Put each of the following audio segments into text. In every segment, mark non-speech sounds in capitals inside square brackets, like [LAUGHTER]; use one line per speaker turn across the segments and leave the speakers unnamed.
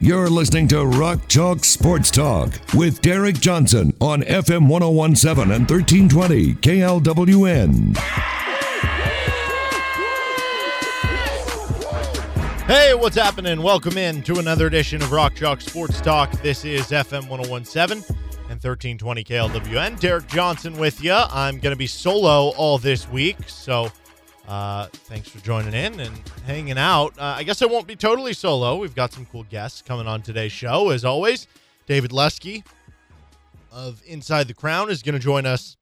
You're listening to Rock Chalk Sports Talk with Derek Johnson on FM 1017 and 1320 KLWN.
Hey, what's happening? Welcome in to another edition of Rock Chalk Sports Talk. This is FM 1017 and 1320 KLWN. Derek Johnson with you. I'm going to be solo all this week, so uh, thanks for joining in and hanging out. Uh, I guess I won't be totally solo. We've got some cool guests coming on today's show, as always. David Lesky of Inside the Crown is going to join us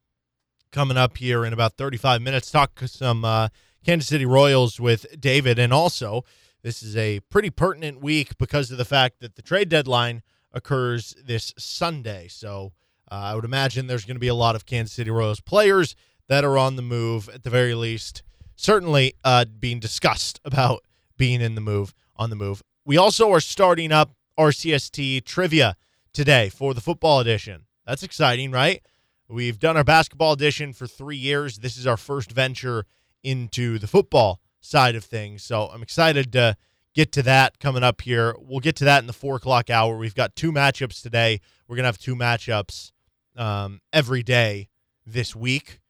coming up here in about 35 minutes. Talk some uh, Kansas City Royals with David. And also, this is a pretty pertinent week because of the fact that the trade deadline occurs this Sunday. So uh, I would imagine there's going to be a lot of Kansas City Royals players that are on the move at the very least certainly uh, being discussed [LAUGHS] about being in the move on the move. We also are starting up RCST trivia today for the football edition. That's exciting, right? We've done our basketball edition for three years. This is our first venture into the football side of things. So I'm excited to get to that coming up here. We'll get to that in the four o'clock hour. We've got two matchups today. We're going to have two matchups um, every day this week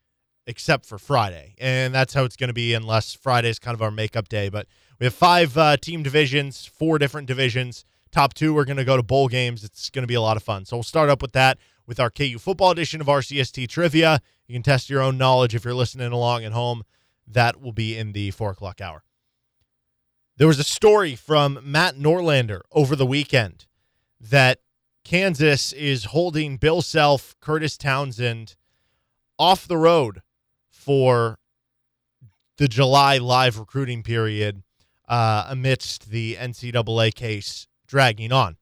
except for Friday. And that's how it's going to be unless Friday is kind of our makeup day. But we have five uh, team divisions, four different divisions. Top two are going to go to bowl games. It's going to be a lot of fun. So we'll start up with that with our KU football edition of RCST Trivia. You can test your own knowledge if you're listening along at home. That will be in the four o'clock hour. There was a story from Matt Norlander over the weekend that Kansas is holding Bill Self, Kurtis Townsend off the road for the July live recruiting period uh, amidst the NCAA case dragging on.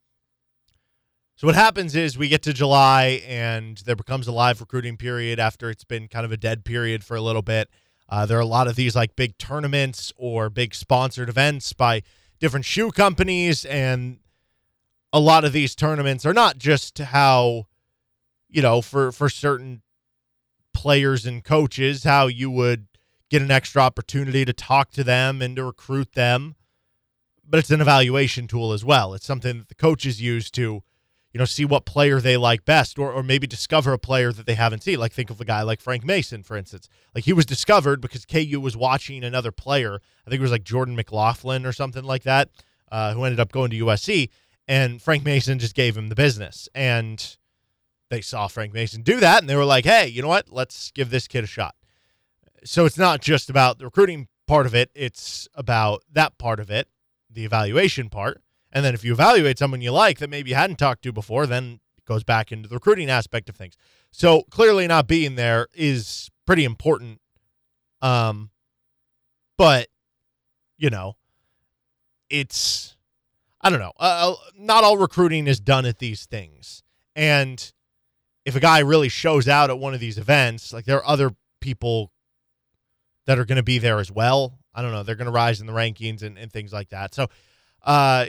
So what happens is we get to July and there becomes a live recruiting period after it's been kind of a dead period for a little bit. Uh, there are a lot of these like big tournaments or big sponsored events by different shoe companies, and a lot of these tournaments are not just how you know for for certain players and coaches, how you would get an extra opportunity to talk to them and to recruit them. But it's an evaluation tool as well. It's something that the coaches use to, you know, see what player they like best or, or maybe discover a player that they haven't seen. Like think of a guy like Frank Mason, for instance. Like he was discovered because KU was watching another player. I think it was like Jordan McLaughlin or something like that, uh, who ended up going to USC. And Frank Mason just gave him the business. And they saw Frank Mason do that and they were like, hey, you know what? Let's give this kid a shot. So it's not just about the recruiting part of it, it's about that part of it, the evaluation part. And then if you evaluate someone you like that maybe you hadn't talked to before, then it goes back into the recruiting aspect of things. So clearly not being there is pretty important. Um, but you know, it's I don't know. Uh, not all recruiting is done at these things, and if a guy really shows out at one of these events, like there are other people that are going to be there as well. I don't know. They're going to rise in the rankings and, and things like that. So, uh,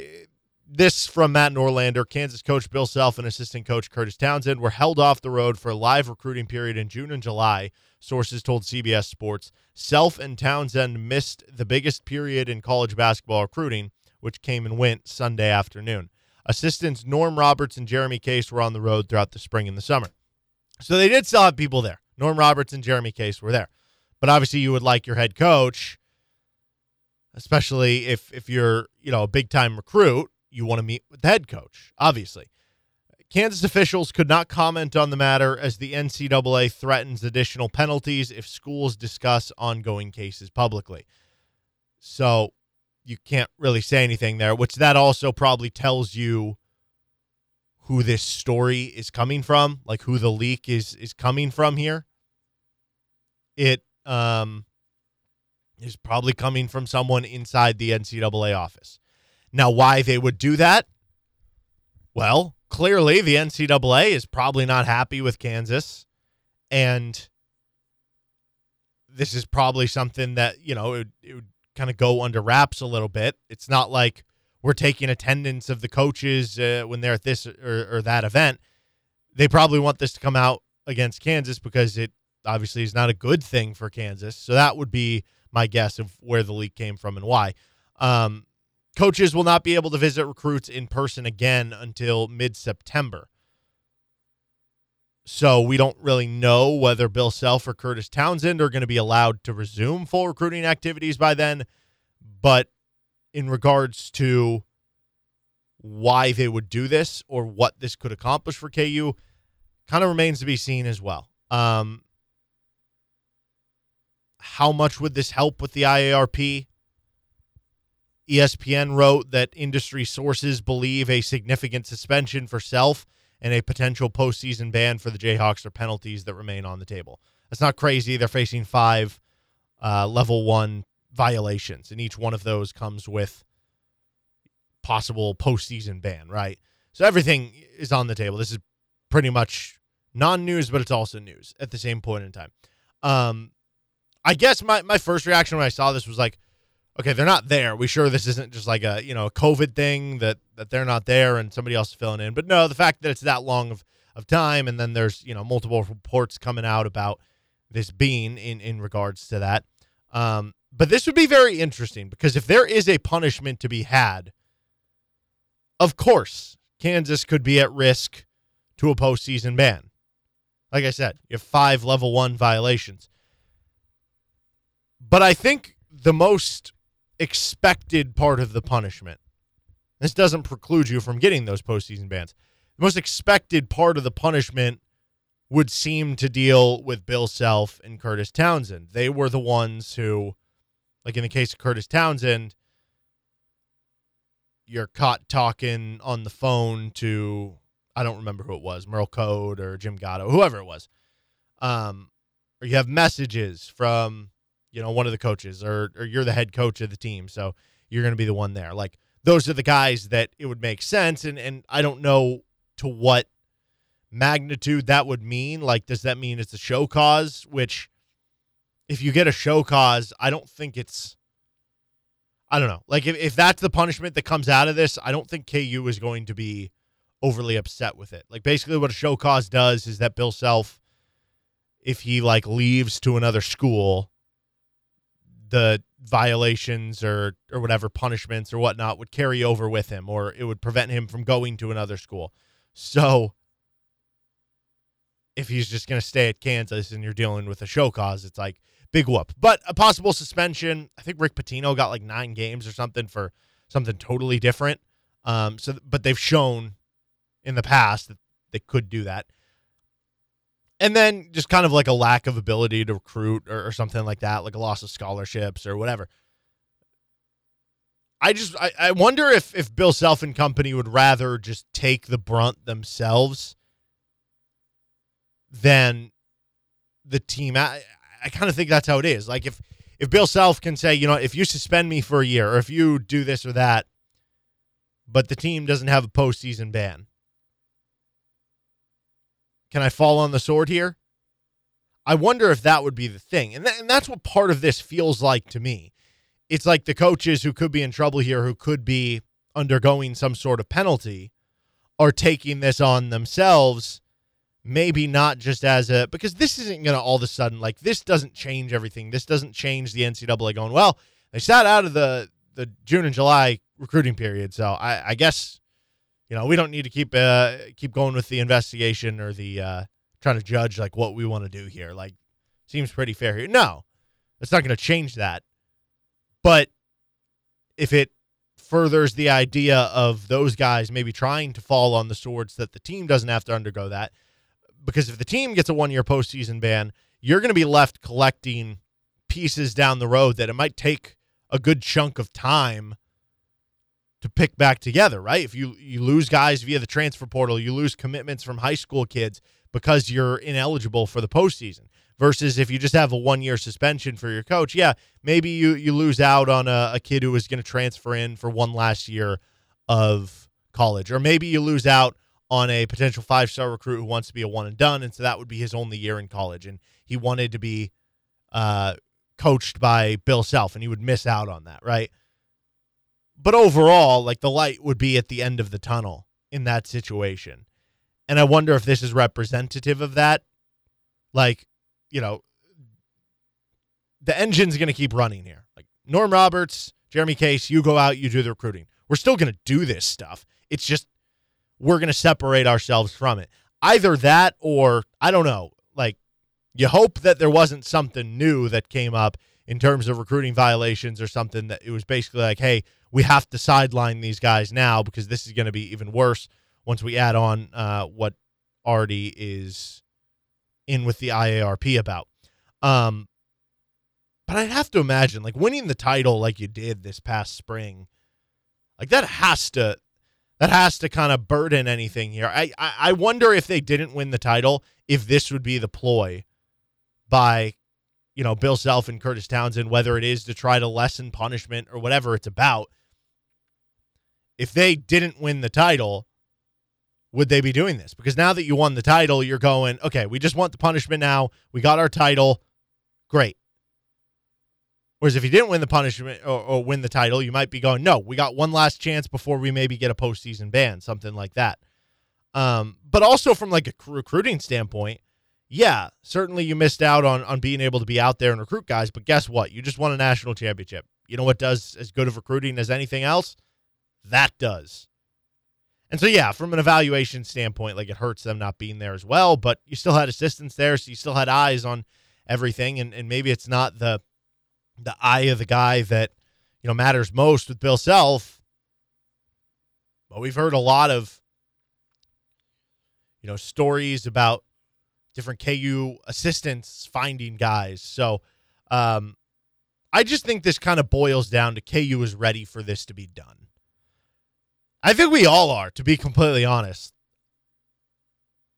this from Matt Norlander, Kansas coach Bill Self and assistant coach Kurtis Townsend were held off the road for a live recruiting period in June and July. Sources told CBS Sports. Self and Townsend missed the biggest period in college basketball recruiting, which came and went Sunday afternoon. Assistants Norm Roberts and Jeremy Case were on the road throughout the spring and the summer. So they did still have people there. Norm Roberts and Jeremy Case were there. But obviously you would like your head coach, especially if if you're, you know, a big time recruit, you want to meet with the head coach, obviously. Kansas officials could not comment on the matter as the NCAA threatens additional penalties if schools discuss ongoing cases publicly. So you can't really say anything there, which that also probably tells you who this story is coming from, like who the leak is is coming from here. It um is probably coming from someone inside the NCAA office. Now, why they would do that, Well, clearly the NCAA is probably not happy with Kansas. And this is probably something that, you know, it, would- it would kind of go under wraps a little bit. It's not like we're taking attendance of the coaches uh, when they're at this or, or that event. They probably want this to come out against Kansas because it obviously is not a good thing for Kansas. So that would be my guess of where the leak came from and why. Um, coaches will not be able to visit recruits in person again until mid September. So we don't really know whether Bill Self or Kurtis Townsend are going to be allowed to resume full recruiting activities by then. But in regards to why they would do this or what this could accomplish for KU, kind of remains to be seen as well. Um, how much would this help with the IARP? ESPN wrote that industry sources believe a significant suspension for Self and a potential postseason ban for the Jayhawks are penalties that remain on the table. That's not crazy. They're facing five uh, level one violations, and each one of those comes with possible postseason ban, right? So everything is on the table. This is pretty much non-news, but it's also news at the same point in time. Um, I guess my, my first reaction when I saw this was like, okay, they're not there. We sure this isn't just like a you know a COVID thing that that they're not there and somebody else is filling in. But no, the fact that it's that long of of time and then there's you know multiple reports coming out about this being in in regards to that. Um, but this would be very interesting because if there is a punishment to be had, of course Kansas could be at risk to a postseason ban. Like I said, you have five level one violations. But I think the most expected part of the punishment, this doesn't preclude you from getting those postseason bans. The most expected part of the punishment would seem to deal with Bill Self and Kurtis Townsend. They were the ones who, like in the case of Kurtis Townsend, you're caught talking on the phone to I don't remember who it was, Merl Code or Jim Gatto, whoever it was. Um, or you have messages from, you know, one of the coaches, or or you're the head coach of the team, so you're going to be the one there. Like those are the guys that it would make sense, and and I don't know to what magnitude that would mean. Like, does that mean it's a show cause? Which, if you get a show cause, I don't think it's. I don't know. Like, if, if that's the punishment that comes out of this, I don't think KU is going to be overly upset with it. Like basically what a show cause does is that Bill Self, if he like leaves to another school, the violations or or whatever punishments or whatnot would carry over with him, or it would prevent him from going to another school. So if he's just gonna stay at Kansas and you're dealing with a show cause, it's like big whoop. But a possible suspension, I think Rick Pitino got like nine games or something for something totally different. Um, so but they've shown in the past that they could do that. And then just kind of like a lack of ability to recruit or, or something like that, like a loss of scholarships or whatever. I just I, I wonder if if Bill Self and company would rather just take the brunt themselves than the team. I I kind of think that's how it is. Like if if Bill Self can say, you know, if you suspend me for a year or if you do this or that, but the team doesn't have a postseason ban, can I fall on the sword here? I wonder if that would be the thing. And, th- and that's what part of this feels like to me. It's like the coaches who could be in trouble here, who could be undergoing some sort of penalty, are taking this on themselves. Maybe not just as a, because this isn't going to all of a sudden, like, this doesn't change everything. This doesn't change the NCAA going, well, they sat out of the, the June and July recruiting period. So I, I guess you know, we don't need to keep uh, keep going with the investigation or the uh, trying to judge like what we want to do here. Like, seems pretty fair here. No, it's not going to change that. But if it furthers the idea of those guys maybe trying to fall on the swords that the team doesn't have to undergo that, because if the team gets a one year postseason ban, you're going to be left collecting pieces down the road that it might take a good chunk of time to pick back together, right? If you you lose guys via the transfer portal, you lose commitments from high school kids because you're ineligible for the postseason. Versus if you just have a one year suspension for your coach, yeah, maybe you you lose out on a, a kid who is going to transfer in for one last year of college. Or maybe you lose out on a potential five star recruit who wants to be a one and done. And so that would be his only year in college. And he wanted to be uh, coached by Bill Self and he would miss out on that, right? But overall, like the light would be at the end of the tunnel in that situation. And I wonder if this is representative of that. Like, you know, the engine's going to keep running here. Like Norm Roberts, Jeremy Case, you go out, you do the recruiting. We're still going to do this stuff. It's just we're going to separate ourselves from it. Either that or I don't know, like you hope that there wasn't something new that came up in terms of recruiting violations or something that it was basically like, hey, we have to sideline these guys now because this is going to be even worse once we add on uh, what already is in with the IARP about. Um, but I'd have to imagine like winning the title like you did this past spring, like that has to that has to kind of burden anything here. I, I I wonder if they didn't win the title, if this would be the ploy by you know Bill Self and Kurtis Townsend, whether it is to try to lessen punishment or whatever it's about. If they didn't win the title, would they be doing this? Because now that you won the title, you're going, okay, we just want the punishment now. We got our title. Great. Whereas if you didn't win the punishment or, or, win the title, you might be going, no, we got one last chance before we maybe get a postseason ban, something like that. Um, but also from like a recruiting standpoint, yeah, certainly you missed out on on being able to be out there and recruit guys. But guess what? You just won a national championship. You know what does as good of recruiting as anything else? That does. And so, yeah, from an evaluation standpoint, like it hurts them not being there as well, but you still had assistants there, so you still had eyes on everything. And, and maybe it's not the the eye of the guy that you know matters most with Bill Self. But we've heard a lot of you know stories about different KU assistants finding guys. So um, I just think this kind of boils down to KU is ready for this to be done. I think we all are, to be completely honest.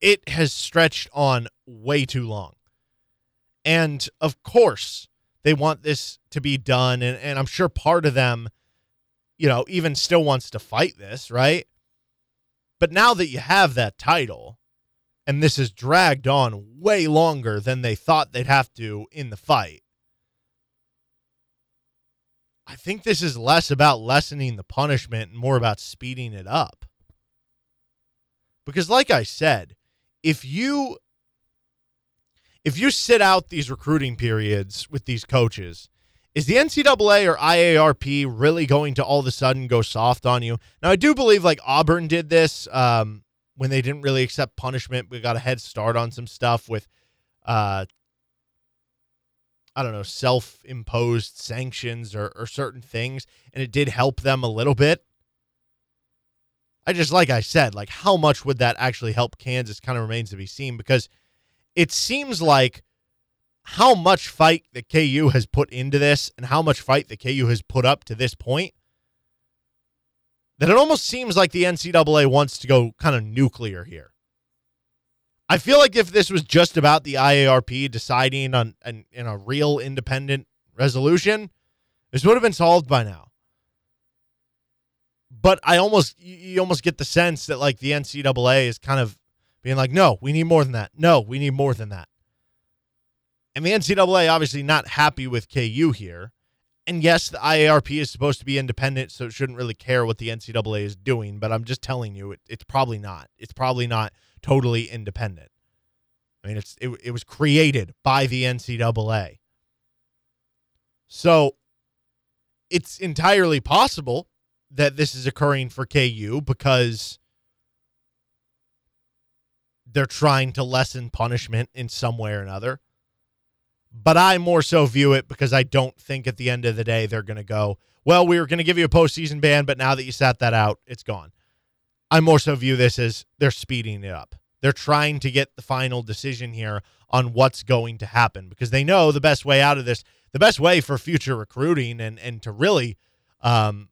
It has stretched on way too long. And of course, they want this to be done. And, and I'm sure part of them, you know, even still wants to fight this, right? But now that you have that title, and this has dragged on way longer than they thought they'd have to in the fight, I think this is less about lessening the punishment and more about speeding it up. Because like I said, if you if you sit out these recruiting periods with these coaches, is the NCAA or IARP really going to all of a sudden go soft on you? Now, I do believe like Auburn did this um, when they didn't really accept punishment. We got a head start on some stuff with uh, I don't know, self imposed sanctions or, or certain things, and it did help them a little bit. I just, like I said, like how much would that actually help Kansas kind of remains to be seen because it seems like how much fight the KU has put into this and how much fight the KU has put up to this point that it almost seems like the NCAA wants to go kind of nuclear here. I feel like if this was just about the IARP deciding on an, in a real independent resolution, this would have been solved by now. But I almost you almost get the sense that like the NCAA is kind of being like, no, we need more than that. No, we need more than that. And the NCAA obviously not happy with KU here. And yes, the IARP is supposed to be independent, so it shouldn't really care what the NCAA is doing. But I'm just telling you, it, it's probably not. It's probably not totally independent. I mean, it's it, it was created by the NCAA. So it's entirely possible that this is occurring for KU because they're trying to lessen punishment in some way or another. But I more so view it because I don't think at the end of the day they're going to go, well, we were going to give you a postseason ban, but now that you sat that out, it's gone. I more so view this as they're speeding it up. They're trying to get the final decision here on what's going to happen because they know the best way out of this, the best way for future recruiting and and to really um,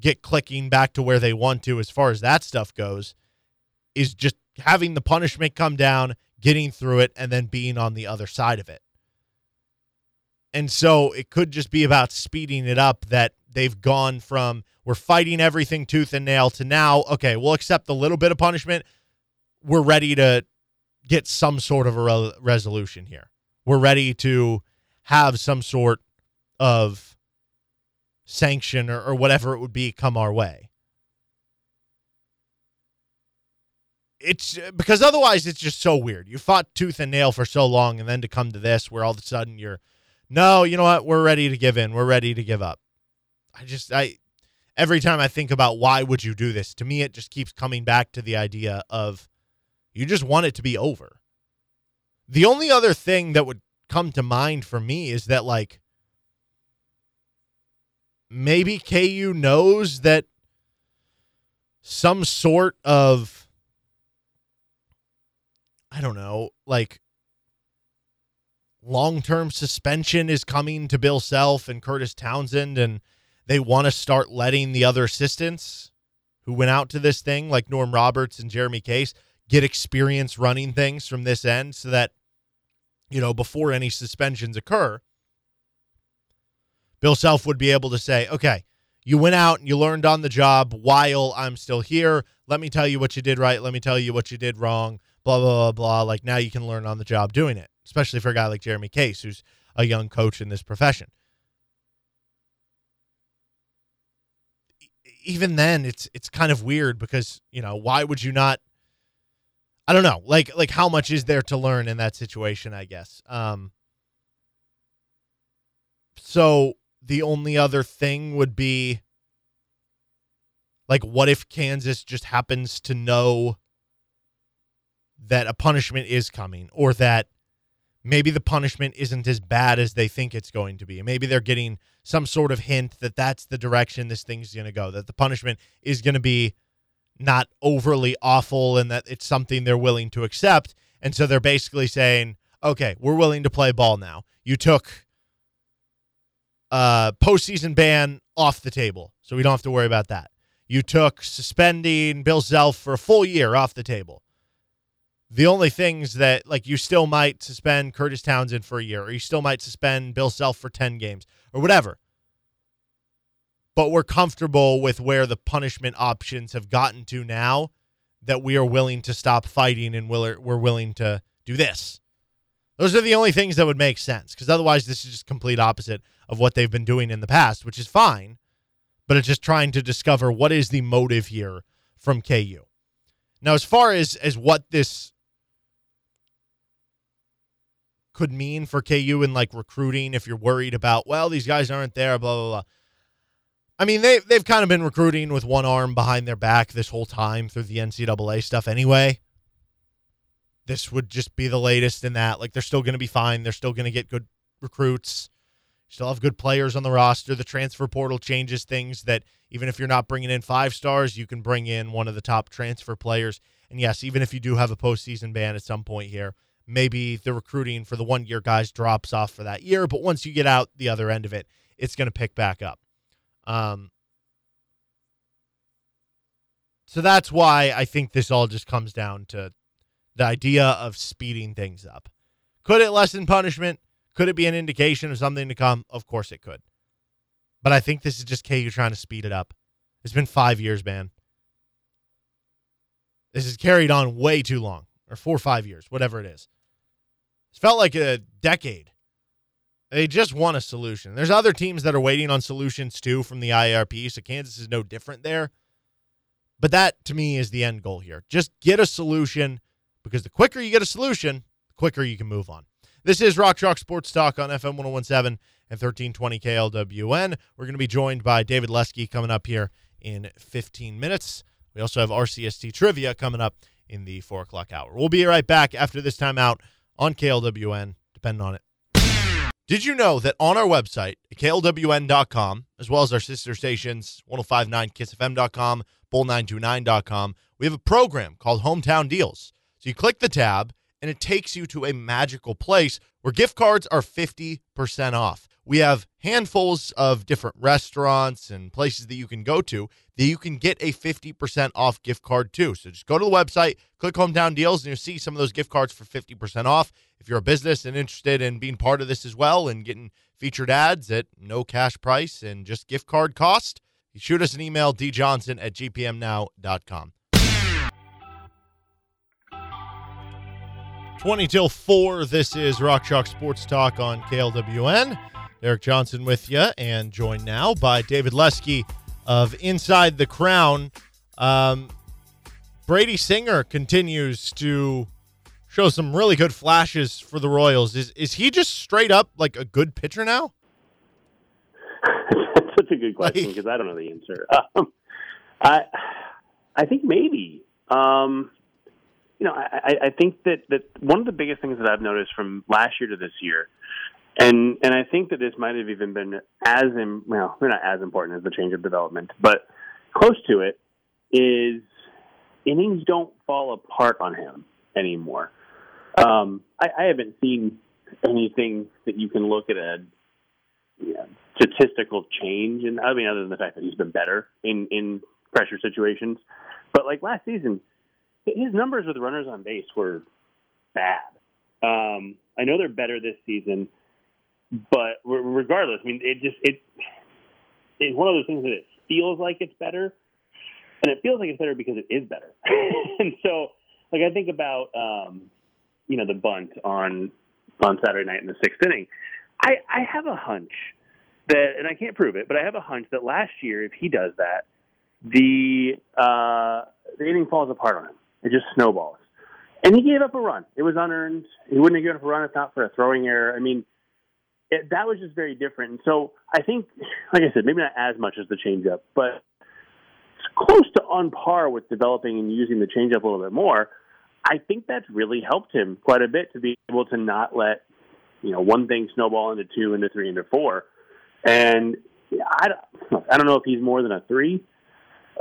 get clicking back to where they want to as far as that stuff goes, is just having the punishment come down, getting through it, and then being on the other side of it. And so it could just be about speeding it up that they've gone from we're fighting everything tooth and nail to now, okay, we'll accept a little bit of punishment. We're ready to get some sort of a re- resolution here. We're ready to have some sort of sanction or, or whatever it would be come our way. It's because otherwise it's just so weird. You fought tooth and nail for so long, and then to come to this where all of a sudden you're, no, you know what? We're ready to give in. We're ready to give up. I just, I, every time I think about why would you do this, to me, it just keeps coming back to the idea of you just want it to be over. The only other thing that would come to mind for me is that, like, maybe KU knows that some sort of, I don't know, like, long term suspension is coming to Bill Self and Kurtis Townsend, and they want to start letting the other assistants who went out to this thing, like Norm Roberts and Jeremy Case, get experience running things from this end so that, you know, before any suspensions occur, Bill Self would be able to say, okay, you went out and you learned on the job while I'm still here. Let me tell you what you did right. Let me tell you what you did wrong. Blah, blah, blah, blah. Like now you can learn on the job doing it, especially for a guy like Jeremy Case, who's a young coach in this profession. Even then, it's it's kind of weird because, you know, why would you not I don't know. Like like how much is there to learn in that situation, I guess. Um so the only other thing would be like what if Kansas just happens to know that a punishment is coming or that maybe the punishment isn't as bad as they think it's going to be. Maybe they're getting some sort of hint that that's the direction this thing's going to go, that the punishment is going to be not overly awful and that it's something they're willing to accept. And so they're basically saying, okay, we're willing to play ball now. You took uh postseason ban off the table, so we don't have to worry about that. You took suspending Bill Self for a full year off the table. The only things that like you still might suspend Kurtis Townsend for a year, or you still might suspend Bill Self for ten games, or whatever. But we're comfortable with where the punishment options have gotten to now that we are willing to stop fighting and will we're willing to do this. Those are the only things that would make sense because otherwise, this is just complete opposite of what they've been doing in the past, which is fine. But it's just trying to discover what is the motive here from KU. Now, as far as as what this could mean for KU in like recruiting, if you're worried about, well, these guys aren't there, blah blah blah. I mean, they they've kind of been recruiting with one arm behind their back this whole time through the NCAA stuff anyway this would just be the latest in that. Like they're still going to be fine. They're still going to get good recruits. Still have good players on the roster. The transfer portal changes things that even if you're not bringing in five stars, you can bring in one of the top transfer players. And yes, even if you do have a postseason ban at some point here, maybe the recruiting for the one year guys drops off for that year. But once you get out the other end of it, it's going to pick back up. Um, so that's why I think this all just comes down to the idea of speeding things up. Could it lessen punishment? Could it be an indication of something to come? Of course it could. But I think this is just KU trying to speed it up. It's been five years, man. This has carried on way too long, or four or five years, whatever it is. It's felt like a decade. They just want a solution. There's other teams that are waiting on solutions too from the IARP, so Kansas is no different there. But that to me is the end goal here. Just get a solution because the quicker you get a solution, the quicker you can move on. This is Rock Chalk Sports Talk on FM 1017 and 1320 KLWN. We're going to be joined by David Lesky coming up here in 15 minutes. We also have RCST trivia coming up in the 4 o'clock hour. We'll be right back after this timeout on KLWN. Depend on it. Did you know that on our website, klwn.com, as well as our sister stations, 1059kissfm.com, bull929.com, we have a program called Hometown Deals. So you click the tab, and it takes you to a magical place where gift cards are 50% off. We have handfuls of different restaurants and places that you can go to that you can get a 50% off gift card too. So just go to the website, click hometown deals, and you'll see some of those gift cards for 50% off. If you're a business and interested in being part of this as well and getting featured ads at no cash price and just gift card cost, shoot us an email, djohnson at gpmnow.com. 20 till 4. This is Rock Chalk Sports Talk on KLWN. Derek Johnson with you, and joined now by David Lesky of Inside the Crown. Um, Brady Singer continues to show some really good flashes for the Royals. Is is he just straight up like a good pitcher now?
That's [LAUGHS] such a good question because I don't know the answer. [LAUGHS] Um, I I think maybe. Um, you know, I, I think that, that one of the biggest things that I've noticed from last year to this year, and and I think that this might have even been as in, well, not as important as the change of development, but close to it, is innings don't fall apart on him anymore. Um, I, I haven't seen anything that you can look at a statistical change, and I mean, other than the fact that he's been better in in pressure situations, but like last season his numbers with runners on base were bad. Um, I know they're better this season, but regardless, I mean, it just it it's one of those things that it feels like it's better, and it feels like it's better because it is better. [LAUGHS] and so, like I think about um, you know the bunt on on Saturday night in the sixth inning. I I have a hunch that, and I can't prove it, but I have a hunch that last year, if he does that, the uh, the inning falls apart on him it just snowballs. And he gave up a run. It was unearned. He wouldn't have given up a run if not for a throwing error. I mean, it, that was just very different. And so I think, like I said, maybe not as much as the changeup, but it's close to on par with developing and using the changeup a little bit more. I think that's really helped him quite a bit to be able to not let you know one thing snowball into two, into three, into four. And I, don't, I don't know if he's more than a three,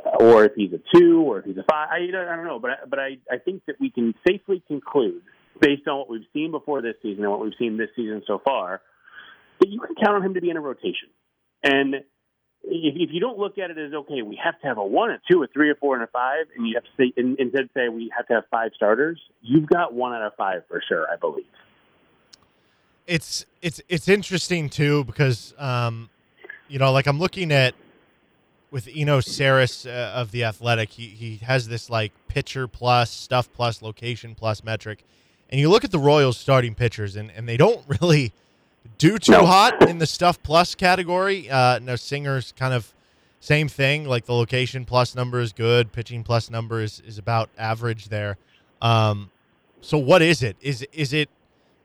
uh, or if he's a two, or if he's a five. I, I don't know, but I, but I, I think that we can safely conclude, based on what we've seen before this season and what we've seen this season so far, you can count on him to be in a rotation. And if, if you don't look at it as okay, we have to have a one, a two, a three, a four, and a five, and you have to say and, instead say we have to have five starters, you've got one out of five for sure, I believe.
It's it's it's interesting too because um, you know, like I'm looking at with Eno Sarris uh, of the Athletic, he he has this like pitcher plus stuff plus location plus metric, and you look at the Royals starting pitchers, and and they don't [LAUGHS] really do too no. hot in the stuff plus category. Uh, no, Singer's kind of same thing. Like the location plus number is good, pitching plus number is is about average there. Um, so what is it? Is is it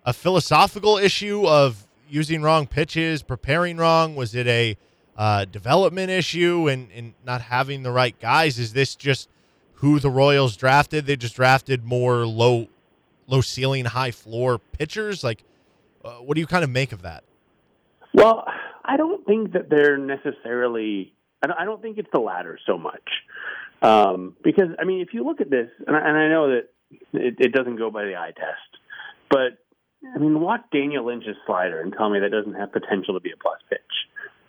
a philosophical issue of using wrong pitches, preparing wrong? Was it a uh, development issue and, and not having the right guys? Is this just who the Royals drafted? They just drafted more low low ceiling, high floor pitchers. Like, uh, what do you kind of make of that?
Well, I don't think that they're necessarily. I don't think it's the latter so much, um, because I mean, if you look at this, and I, and I know that it, it doesn't go by the eye test, but I mean, watch Daniel Lynch's slider and tell me that doesn't have potential to be a plus pitch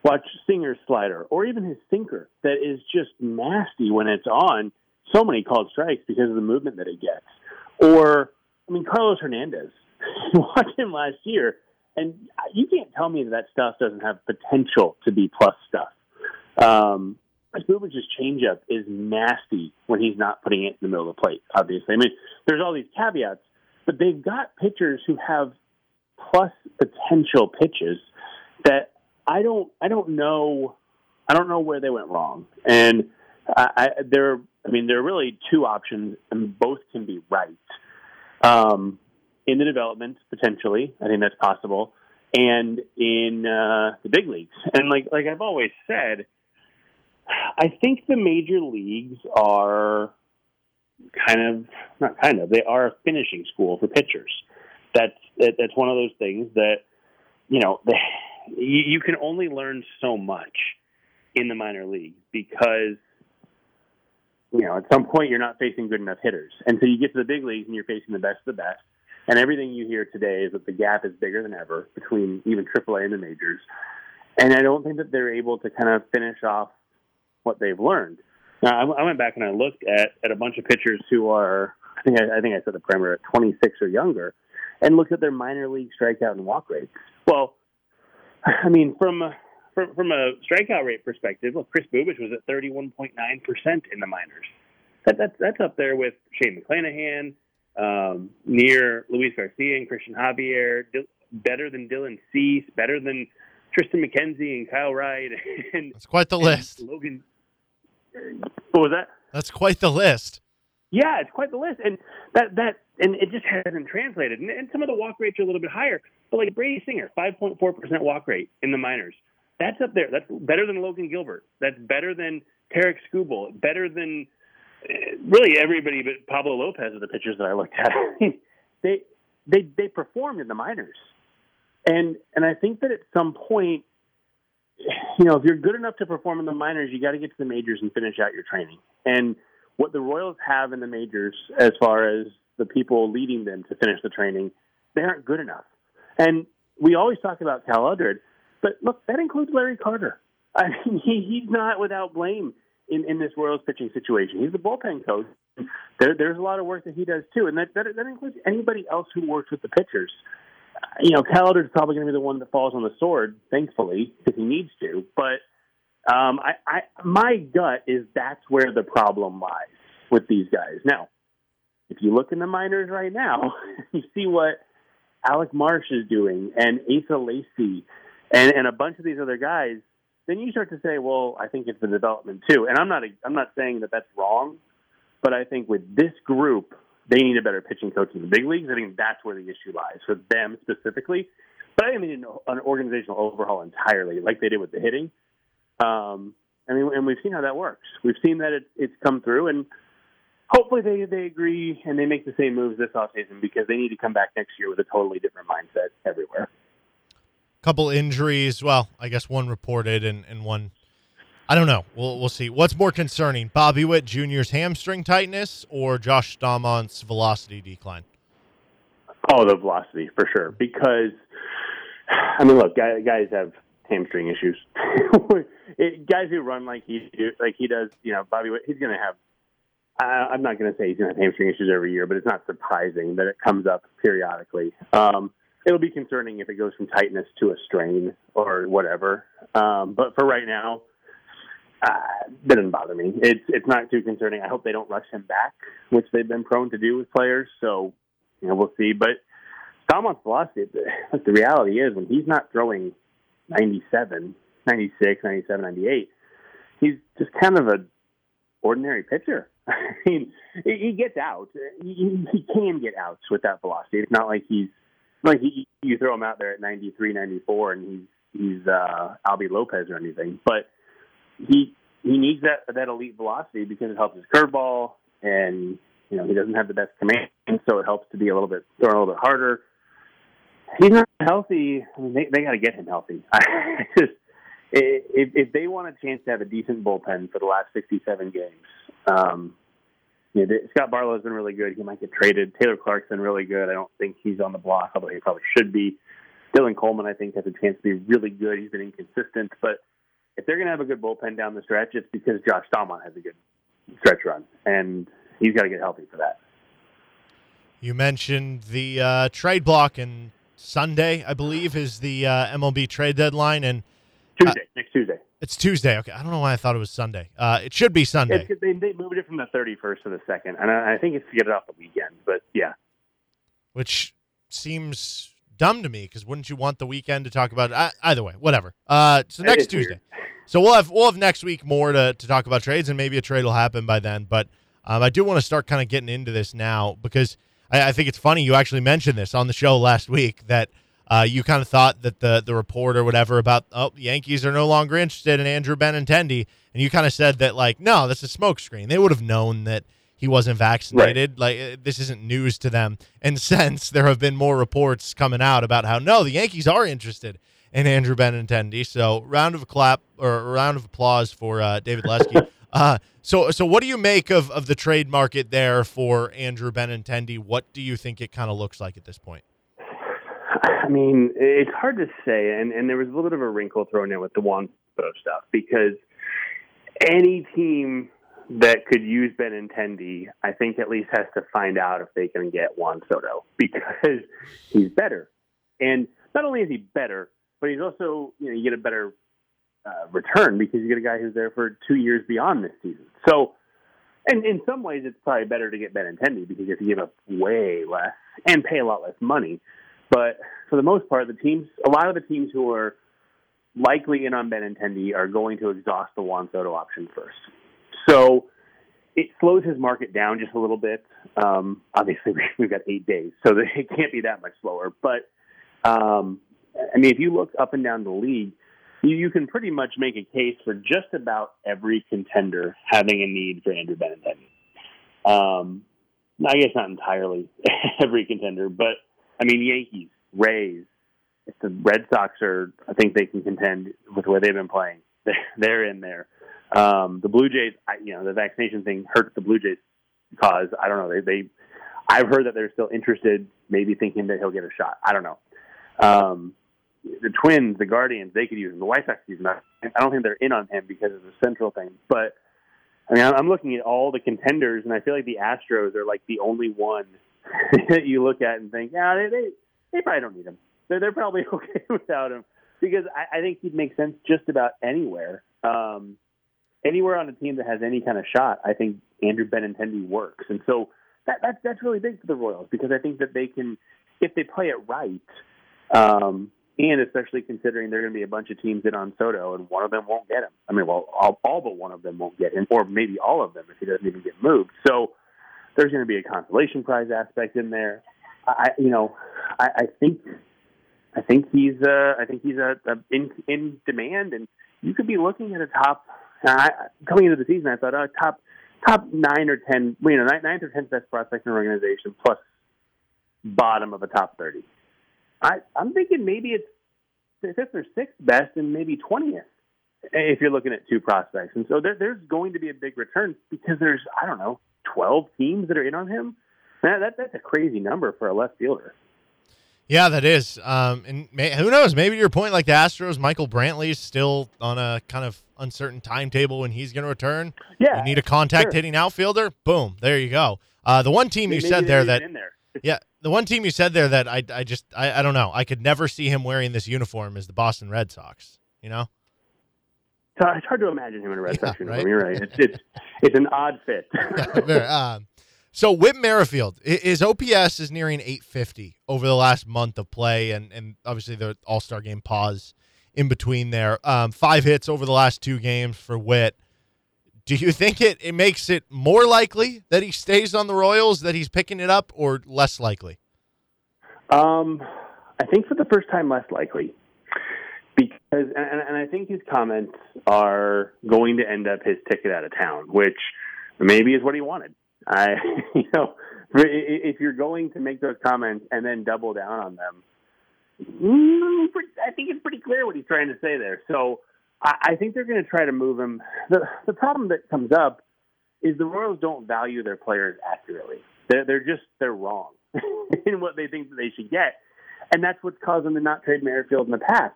watch Singer's slider or even his sinker that is just nasty when it's on. So many called strikes because of the movement that it gets. Or, I mean, Carlos Hernandez. [LAUGHS] watch him last year, and you can't tell me that that stuff doesn't have potential to be plus stuff. Um, changeup is nasty when he's not putting it in the middle of the plate. Obviously, I mean, there's all these caveats, but they've got pitchers who have plus potential pitches that I don't I don't know I don't know where they went wrong. And I, I there I mean there are really two options and both can be right. Um, in the development potentially, I think that's possible, and in uh, the big leagues. And like like I've always said, I think the major leagues are kind of not kind of they are a finishing school for pitchers. That's that's one of those things that you know you, you can only learn so much in the minor league because you know at some point you're not facing good enough hitters, and so you get to the big leagues and you're facing the best of the best, And everything you hear today is that the gap is bigger than ever between even AAA and the majors. And I don't think that they're able to kind of finish off what they've learned. Now, I went back and I looked at, at a bunch of pitchers who are, I think I, I think I said the parameter at 26 or younger, and looked at their minor league strikeout and walk rates. Well, [LAUGHS] I mean, from from, from a strikeout rate perspective, look, Kris Bubic was at 31.9% in the minors. That, that's, that's up there with Shane McClanahan, um, near Luis Garcia and Cristian Javier, better than Dylan Cease, better than Triston McKenzie and Kyle Wright. [LAUGHS] And,
That's quite the list.
Logan. What was that?
That's quite the list.
Yeah, it's quite the list, and that that and it just hasn't translated. And, and some of the walk rates are a little bit higher, but like Brady Singer, five point four percent walk rate in the minors. That's up there. That's better than Logan Gilbert. That's better than Tarik Skubal. Better than really everybody but Pablo Lopez are the pitchers that I looked at. [LAUGHS] they they they performed in the minors, and and I think that at some point, you know, if you're good enough to perform in the minors, you got to get to the majors and finish out your training. And what the Royals have in the majors, as far as the people leading them to finish the training, they aren't good enough. And we always talk about Cal Eldred, but look, that includes Larry Carter. [LAUGHS] I mean, he, he's not without blame in, in this Royals pitching situation. He's the bullpen coach. There, there's a lot of work that he does too, and that, that that includes anybody else who works with the pitchers. You know, Cal is probably going to be the one that falls on the sword, thankfully, because he needs to. But um, I, I, my gut is that's where the problem lies with these guys. Now, if you look in the minors right now, [LAUGHS] you see what Alec Marsh is doing, and Asa Lacy, and and a bunch of these other guys then you start to say, well, I think it's the development too. And I'm not I'm not saying that that's wrong, but I think with this group, they need a better pitching coach in the big leagues. I think that's where the issue lies for them specifically. But I need an organizational overhaul entirely, like they did with the hitting. Um, I mean, and we've seen how that works. We've seen that it, it's come through, and hopefully they they agree and they make the same moves this offseason because they need to come back next year with a totally different mindset everywhere
couple injuries. Well, I guess one reported and, and one. I don't know. We'll we'll see. What's more concerning, Bobby Witt Jr.'s hamstring tightness or Josh Staumont velocity decline?
Oh, the velocity for sure. Because I mean, look, guys, have hamstring issues. [LAUGHS] it, guys who run like he like he does, you know, Bobby Witt, he's going to have. I, I'm not going to say he's going to have hamstring issues every year, but it's not surprising that it comes up periodically. Um, it'll be concerning if it goes from tightness to a strain or whatever. Um, but for right now, uh, that doesn't bother me. It's it's not too concerning. I hope they don't rush him back, which they've been prone to do with players. So, you know, we'll see. But Staumont velocity, the, the reality is when he's not throwing 97, 96, 97, 98, he's just kind of a ordinary pitcher. [LAUGHS] I mean, he gets out. He, he can get outs with that velocity. It's not like he's like he, you throw him out there at 93, 94, and he's he's uh, Albie Lopez or anything, but he he needs that that elite velocity because it helps his curveball, and you know he doesn't have the best command, so it helps to be a little bit throw a little bit harder. He's not healthy. I mean, they they got to get him healthy. [LAUGHS] I just if if they want a chance to have a decent bullpen for the last 67 games, um, you know, Scott Barlow has been really good. He might get traded. Taylor Clarke's been really good. I don't think he's on the block, although he probably should be. Dylan Coleman, I think, has a chance to be really good. He's been inconsistent, but if they're going to have a good bullpen down the stretch, it's because Josh Staumont has a good stretch run, and he's got to get healthy for that.
You mentioned the uh, trade block, and Sunday, I believe, is the uh, MLB trade deadline, and
Tuesday, uh, next Tuesday.
It's Tuesday. Okay, I don't know why I thought it was Sunday. Uh, it should be Sunday.
It's, they, they moved it from the 31st to the second, and I, I think it's to get it off the weekend. But yeah,
which seems dumb to me because wouldn't you want the weekend to talk about? Uh, either way, whatever. Uh, so next Tuesday. Weird. So we'll have we'll have next week more to, to talk about trades, and maybe a trade will happen by then. But um, I do want to start kind of getting into this now because I, I think it's funny you actually mentioned this on the show last week that uh, you kind of thought that the the report or whatever about oh the Yankees are no longer interested in Andrew Benintendi, and you kind of said that like no, that's a smokescreen. They would have known that he wasn't vaccinated. Right. Like this isn't news to them. And [LAUGHS] since there have been more reports coming out about how no, the Yankees are interested in Andrew Benintendi. So round of clap or round of applause for uh, David Lesky. [LAUGHS] Uh, so, so what do you make of, of the trade market there for Andrew Benintendi? What do you think it kind of looks like at this point?
I mean, it's hard to say, and, and there was a little bit of a wrinkle thrown in with the Juan Soto stuff because any team that could use Benintendi, I think at least has to find out if they can get Juan Soto [LAUGHS] because he's better. And not only is he better, but he's also, you know, you get a better uh, return because you get a guy who's there for two years beyond this season. So, and in some ways, it's probably better to get Benintendi because you have to give up way less and pay a lot less money. But for the most part, the teams, a lot of the teams who are likely in on Benintendi are going to exhaust the Juan Soto option first. So it slows his market down just a little bit. Um, obviously, [LAUGHS] we've got eight days, so [LAUGHS] it can't be that much slower. But um, I mean, if you look up and down the league, you, can pretty much make a case for just about every contender having a need for Andrew Benintendi. Um, I guess not entirely [LAUGHS] every contender, but I mean, Yankees, Rays, if the Red Sox are, I think they can contend with where they've been playing. [LAUGHS] They're in there. Um, the Blue Jays, I, you know, the vaccination thing hurt the Blue Jays cause. I don't know. They, they, I've heard that they're still interested, maybe thinking that he'll get a shot. I don't know. Um, the Twins, the Guardians, they could use him. The White Sox use him. I don't think they're in on him because of the central thing. But I mean, I'm looking at all the contenders, and I feel like the Astros are like the only one that [LAUGHS] you look at and think, yeah, they they, they probably don't need him. They're they're probably [LAUGHS] okay without him because I, I think he'd make sense just about anywhere. Um, anywhere on a team that has any kind of shot, I think Andrew Benintendi works, and so that, that that's really big for the Royals because I think that they can, if they play it right, um, and especially considering there are going to be a bunch of teams in on Soto, and one of them won't get him. I mean, well, all, all but one of them won't get him, or maybe all of them if he doesn't even get moved. So there's going to be a consolation prize aspect in there. I, you know, I, I think, I think he's, uh, I think he's a, a in in demand, and you could be looking at a top. I, coming into the season, I thought, oh, top top nine or ten, you know, ninth or tenth best prospect in an organization, plus bottom of a top thirty. I, I'm thinking maybe it's fifth or sixth best and maybe 20th if you're looking at two prospects. And so there, there's going to be a big return because there's, I don't know, 12 teams that are in on him. Man, that, that's a crazy number for a left fielder.
Yeah, that is. Um, and may, who knows? Maybe your point, like the Astros, Michael Brantley's still on a kind of uncertain timetable when he's going to return.
Yeah,
you need a contact
sure.
hitting outfielder. Boom, there you go. Uh, the one team you said there that
there. [LAUGHS]
yeah, the one team you said there that I, I just I, I don't know. I could never see him wearing this uniform is the Boston Red Sox. You know,
it's hard to imagine him in a Red
Yeah,
Sox uniform.
right.
You're right. It's it's [LAUGHS] it's an odd fit. [LAUGHS]
Yeah, very, um, so Whit Merrifield, his OPS is nearing 850 over the last month of play, and and obviously the All Star game pause in between there. Um, five hits over the last two games for Whit. Do you think it, it makes it more likely that he stays on the Royals, that he's picking it up, or less likely?
Um, I think for the first time, less likely. Because, and, and I think his comments are going to end up his ticket out of town, which maybe is what he wanted. I, [LAUGHS] you know, if you're going to make those comments and then double down on them, mm, I think it's pretty clear what he's trying to say there. So I, I think they're going to try to move him. The the problem that comes up is the Royals don't value their players accurately. They're they're just they're wrong [LAUGHS] in what they think that they should get, and that's what's caused them to not trade Merrifield in the past.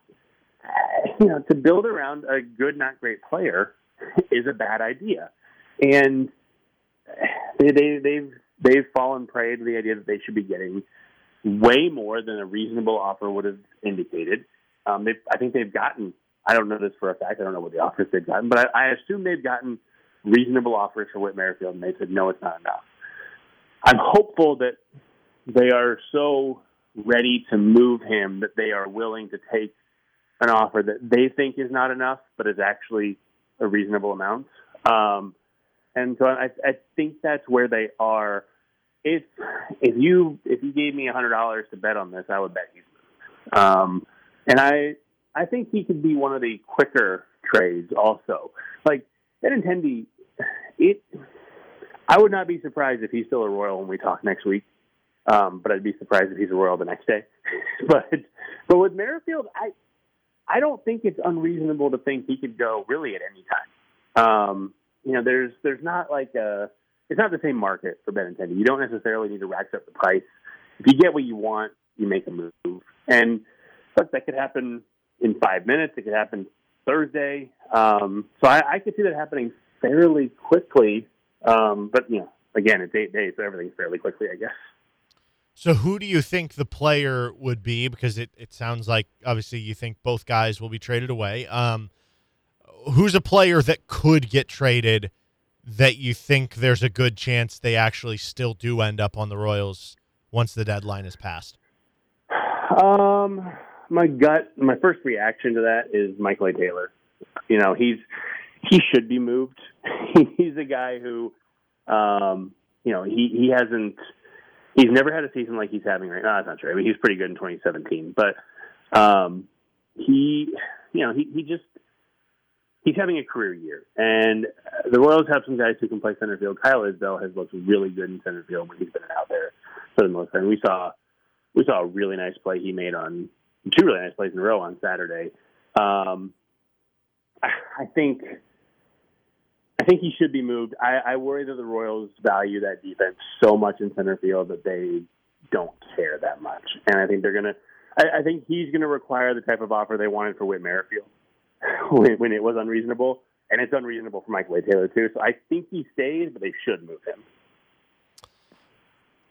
[LAUGHS] You know, to build around a good, not great player is a bad idea, and they, they they've they've fallen prey to the idea that they should be getting way more than a reasonable offer would have indicated. Um, I think they've gotten. I don't know this for a fact. I don't know what the offers they've gotten, but I, I assume they've gotten reasonable offers for Whit Merrifield, and they said no, it's not enough. I'm hopeful that they are so ready to move him that they are willing to take an offer that they think is not enough, but is actually a reasonable amount. Um, and so I, I think that's where they are. If if you if you gave me a hundred dollars to bet on this, I would bet he's moved. Um, and I I think he could be one of the quicker trades also. Like Benintendi, it I would not be surprised if he's still a Royal when we talk next week. Um, but I'd be surprised if he's a Royal the next day. [LAUGHS] but but with Merrifield, I I don't think it's unreasonable to think he could go really at any time. Um, you know, there's there's not like a it's not the same market for Benintendi. You don't necessarily need to rack up the price. If you get what you want, you make a move. And look, that could happen in five minutes. It could happen Thursday. Um, so I, I could see that happening fairly quickly. Um, but you know, again, it's eight days, so everything's fairly quickly, I guess.
So who do you think the player would be? Because it, it sounds like obviously you think both guys will be traded away. Um, who's a player that could get traded that you think there's a good chance they actually still do end up on the Royals once the deadline is passed?
Um, my gut, my first reaction to that is Michael A. Taylor. You know, he's he should be moved. [LAUGHS] he's a guy who, um, you know, he he hasn't he's never had a season like he's having right now. That's not true. I mean, he's pretty good in 2017, but um, he, you know, he he just he's having a career year, and the Royals have some guys who can play center field. Kyle Isbel has looked really good in center field when he's been out there for the most part. We saw we saw a really nice play he made on two really nice plays in a row on Saturday. Um, I think I think he should be moved. I, I worry that the Royals value that defense so much in center field that they don't care that much, and I think they're gonna. I, I think he's going to require the type of offer they wanted for Whit Merrifield [LAUGHS] when, when it was unreasonable, and it's unreasonable for Michael A. Taylor too. So I think he stays, but they should move him.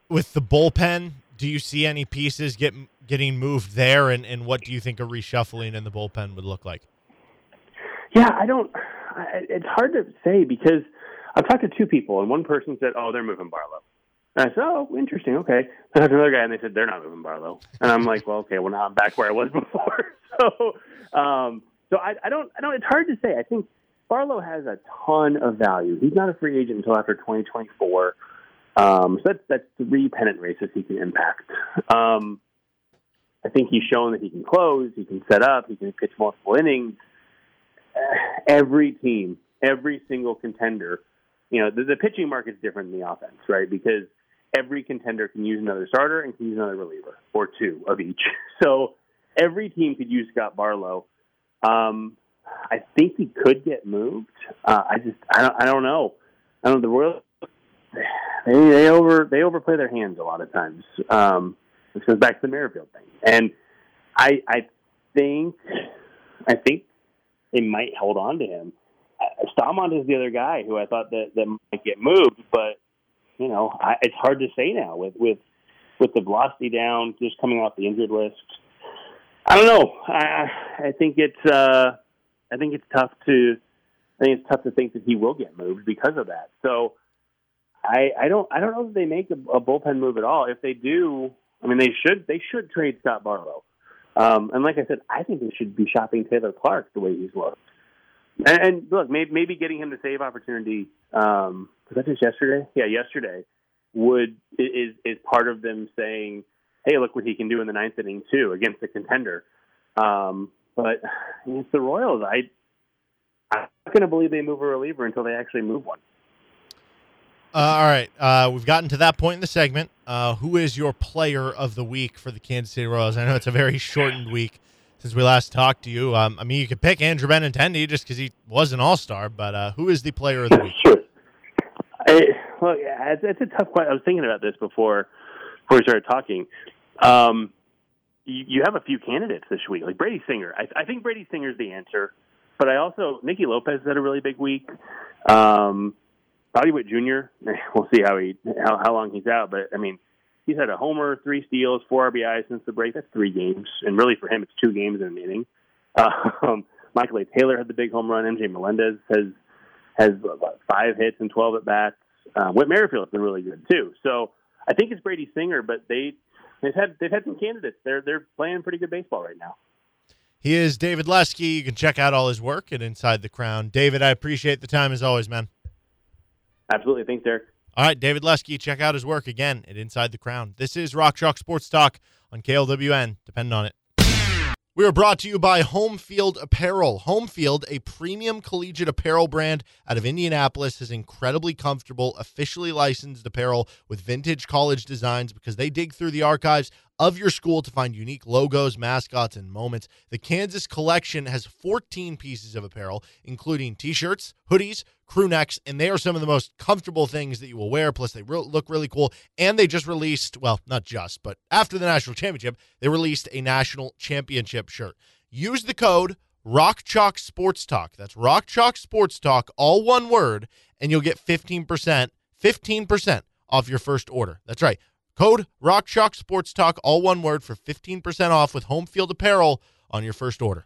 With the bullpen, do you see any pieces get getting moved there, and, and what do you think a reshuffling in the bullpen would look like?
Yeah, I don't. It's hard to say because I've talked to two people, and one person said, "Oh, they're moving Barlow." And I said, "Oh, interesting. Okay." I talked to another guy, and they said they're not moving Barlow. And I'm like, "Well, okay. Well, now I'm back where I was [LAUGHS] before." [LAUGHS] so, um, so I, I don't. I don't. It's hard to say. I think Barlow has a ton of value. He's not a free agent until after 2024. Um, so that's that's three pennant races he can impact. Um, I think he's shown that he can close, he can set up, he can pitch multiple innings. Every team, every single contender, you know, the, the pitching market's different than the offense, right? Because every contender can use another starter and can use another reliever or two of each. [LAUGHS] So every team could use Scott Barlow. Um, I think he could get moved. Uh, I just, I don't, I don't know. I don't. know The Royals, they they over they overplay their hands a lot of times. Um, this goes back to the Merrifield thing, and I I think I think they might hold on to him. Uh, Staumont is the other guy who I thought that that might get moved, but you know I, it's hard to say now with with with the velocity down, just coming off the injured list. I don't know. I I think it's uh I think it's tough to I think it's tough to think that he will get moved because of that. So I I don't I don't know if they make a, a bullpen move at all. If they do, I mean they should they should trade Scott Barlow. Um, and like I said, I think they should be shopping Taylor Clarke the way he's looked. And, and look, maybe, maybe getting him to save opportunity. Um, was that just yesterday? Yeah, yesterday would is is part of them saying, "Hey, look what he can do in the ninth inning too against the contender." Um, but it's the Royals. I I'm not going to believe they move a reliever until they actually move one.
Uh, all right, uh, we've gotten to that point in the segment. Uh, who is your player of the week for the Kansas City Royals? I know it's a very shortened [LAUGHS] week since we last talked to you. Um, I mean, you could pick Andrew Benintendi just because he was an All Star, but uh, who is the player of the week?
Sure. I, well, yeah, it's, it's, a tough question. I was thinking about this before before we started talking. Um, you, you, have a few candidates this week, like Brady Singer. I, I think Brady Singer's the answer, but I also Nicky Lopez had a really big week. Um, Bobby Witt Jr. [LAUGHS] We'll see how he how, how long he's out, but I mean, he's had a homer, three steals, four RBIs since the break. That's three games, and really for him, it's two games in an inning. [LAUGHS] Um, Michael A. Taylor had the big home run. MJ Melendez has has about five hits and twelve at bats. Uh, Whit Merrifield's been really good too. So I think it's Brady Singer, but they they've had they've had some candidates. They're they're playing pretty good baseball right now.
He is David Lesky. You can check out all his work at Inside the Crown. David, I appreciate the time as always, man.
Absolutely. Thanks, Derek.
All right, David Lesky, check out his work again at Inside the Crown. This is Rock Chalk Sports Talk on KLWN. Depend on it. We are brought to you by Home Field Apparel. Home Field, a premium collegiate apparel brand out of Indianapolis, is incredibly comfortable, officially licensed apparel with vintage college designs because they dig through the archives of your school to find unique logos, mascots, and moments. The Kansas collection has 14 pieces of apparel, including t shirts, hoodies, crew necks, and they are some of the most comfortable things that you will wear. Plus, they re- look really cool. And they just released, well, not just, but after the national championship, they released a national championship shirt. Use the code Rock Chalk Sports Talk. That's Rock Chalk Sports Talk, all one word, and you'll get 15%, 15% off your first order. That's right. Code Rock Chalk Sports Talk, all one word, for 15% off with home field apparel on your first order.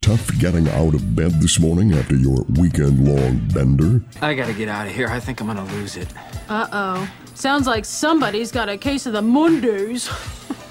Tough getting out of bed this morning after your weekend long bender?
I gotta get out of here. I think I'm gonna lose it.
Uh oh. Sounds like somebody's got a case of the Mondays. [LAUGHS]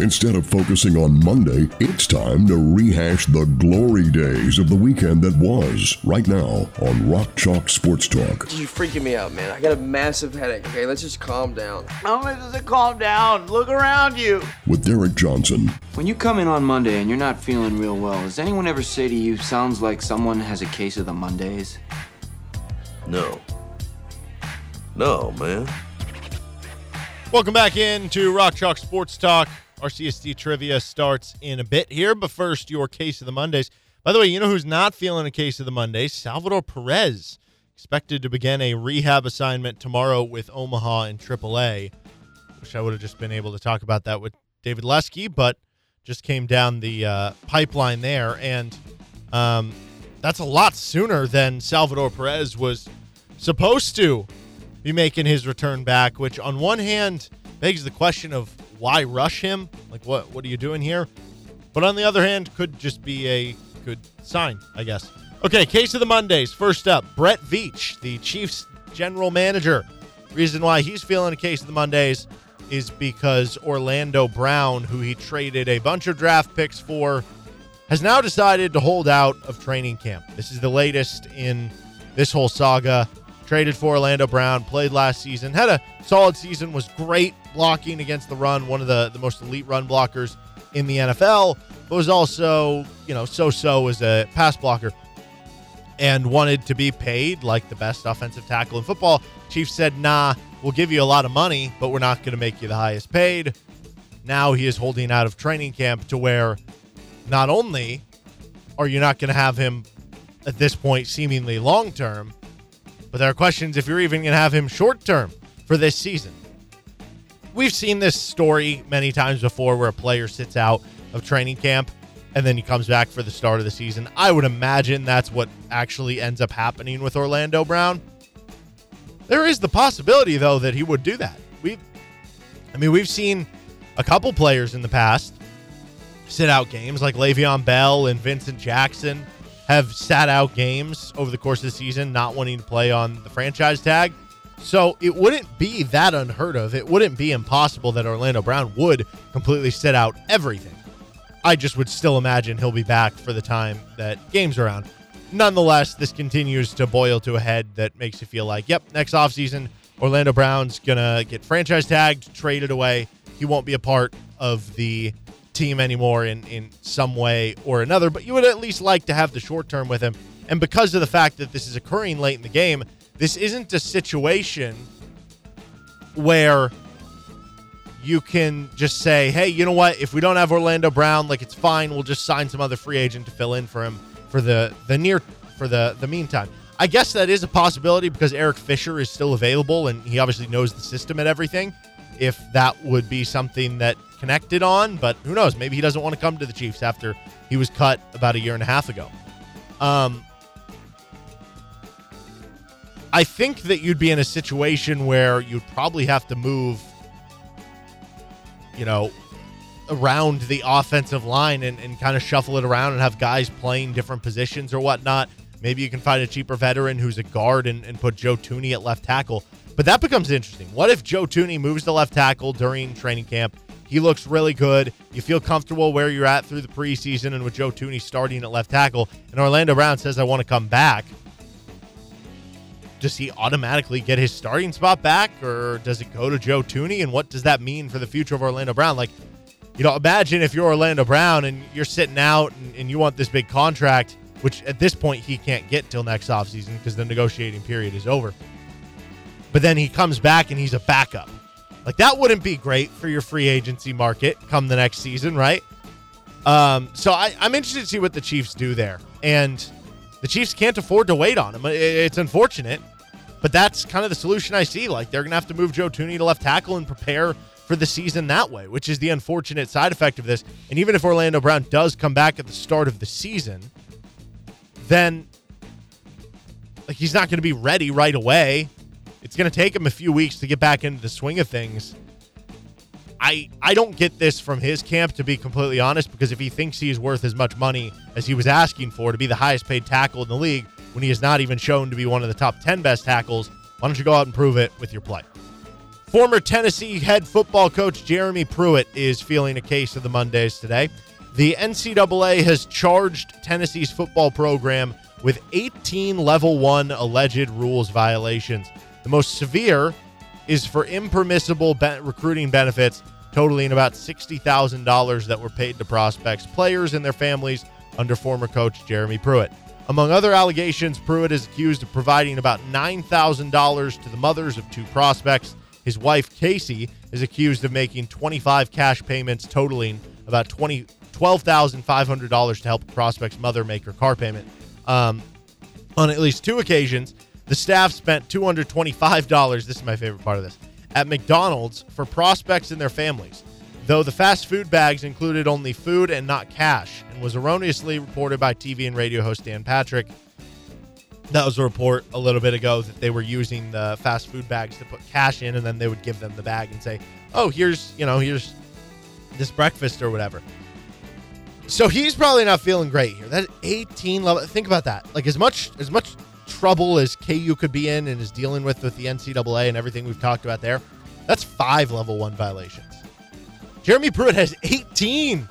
Instead of focusing on Monday, it's time to rehash the glory days of the weekend that was right now on Rock Chalk Sports Talk.
You're freaking me out, man. I got a massive headache. Okay, let's just calm down.
How much does it calm down? Look around you.
With Derek Johnson,
When you come in on Monday and you're not feeling real well, does anyone ever say to you, sounds like someone has a case of the Mondays?
No. No, man.
Welcome back into Rock Chalk Sports Talk. RCST trivia starts in a bit here, but first, your case of the Mondays. By the way, you know who's not feeling a case of the Mondays? Salvador Perez, expected to begin a rehab assignment tomorrow with Omaha in AAA. Wish I would have just been able to talk about that with David Lesky, but just came down the uh, pipeline there, and um, that's a lot sooner than Salvador Perez was supposed to be making his return back. Which, on one hand, begs the question of why rush him? Like, what what are you doing here? But on the other hand, could just be a good sign, I guess. Okay, case of the Mondays. First up, Brett Veach, the Chiefs general manager. Reason why he's feeling a case of the Mondays is because Orlando Brown, who he traded a bunch of draft picks for, has now decided to hold out of training camp. This is the latest in this whole saga. Traded for Orlando Brown, played last season, had a solid season, was great blocking against the run, one of the, the most elite run blockers in the NFL, but was also, you know, so so as a pass blocker and wanted to be paid like the best offensive tackle in football. Chiefs said, nah, we'll give you a lot of money, but we're not going to make you the highest paid. Now he is holding out of training camp to where not only are you not going to have him at this point seemingly long term, but there are questions if you're even going to have him short term for this season. We've seen this story many times before where a player sits out of training camp and then he comes back for the start of the season. I would imagine that's what actually ends up happening with Orlando Brown. There is the possibility though that he would do that. We I mean, we've seen a couple players in the past sit out games like Le'Veon Bell and Vincent Jackson have sat out games over the course of the season, not wanting to play on the franchise tag. So it wouldn't be that unheard of. It wouldn't be impossible that Orlando Brown would completely sit out everything. I just would still imagine he'll be back for the time that games are on. Nonetheless, this continues to boil to a head that makes you feel like, yep, next offseason, Orlando Brown's going to get franchise tagged, traded away. He won't be a part of the team anymore in, in some way or another, but you would at least like to have the short term with him. And because of the fact that this is occurring late in the game, this isn't a situation where you can just say, hey, you know what? If we don't have Orlando Brown, like it's fine. We'll just sign some other free agent to fill in for him for the the near for the the meantime. I guess that is a possibility because Eric Fisher is still available and he obviously knows the system and everything. If that would be something that connected on, but who knows? Maybe he doesn't want to come to the Chiefs after he was cut about a year and a half ago. Um, I think that you'd be in a situation where you'd probably have to move, you know, around the offensive line and, and kind of shuffle it around and have guys playing different positions or whatnot. Maybe you can find a cheaper veteran who's a guard and, and put Joe Thuney at left tackle. But that becomes interesting. What if Joe Thuney moves to left tackle during training camp? He looks really good. You feel comfortable where you're at through the preseason and with Joe Thuney starting at left tackle. And Orlando Brown says, I want to come back does he automatically get his starting spot back or does it go to Joe Thuney? And what does that mean for the future of Orlando Brown? Like, you know, imagine if you're Orlando Brown and you're sitting out and, and you want this big contract, which at this point he can't get till next offseason because the negotiating period is over. But then he comes back and he's a backup. Like that wouldn't be great for your free agency market come the next season, right? Um, so I, I'm interested to see what the Chiefs do there. And the Chiefs can't afford to wait on him. It's unfortunate, but that's kind of the solution I see. Like they're going to have to move Joe Thuney to left tackle and prepare for the season that way, which is the unfortunate side effect of this. And even if Orlando Brown does come back at the start of the season, then like he's not going to be ready right away. It's going to take him a few weeks to get back into the swing of things. I I don't get this from his camp to be completely honest because if he thinks he's worth as much money as he was asking for to be the highest paid tackle in the league when he is not even shown to be one of the top 10 best tackles, why don't you go out and prove it with your play? Former Tennessee head football coach Jeremy Pruitt is feeling a case of the Mondays today. The NCAA has charged Tennessee's football program with 18 level 1 alleged rules violations. The most severe is for impermissible be- recruiting benefits totaling about $60,000 that were paid to prospects, players, and their families under former coach Jeremy Pruitt. Among other allegations, Pruitt is accused of providing about $9,000 to the mothers of two prospects. His wife, Casey, is accused of making 25 cash payments totaling about 20, $12,500 to help a prospect's mother make her car payment. Um, on at least two occasions, the staff spent $225. This is my favorite part of this at McDonald's for prospects and their families, though the fast food bags included only food and not cash, was erroneously reported by TV and radio host Dan Patrick. That was a report a little bit ago that they were using the fast food bags to put cash in, and then they would give them the bag and say, "Oh, here's you know here's this breakfast or whatever." So he's probably not feeling great here. That 18 level. Think about that. Like as much as much trouble as KU could be in and is dealing with with the NCAA and everything we've talked about there, that's five level one violations. Jeremy Pruitt has 18.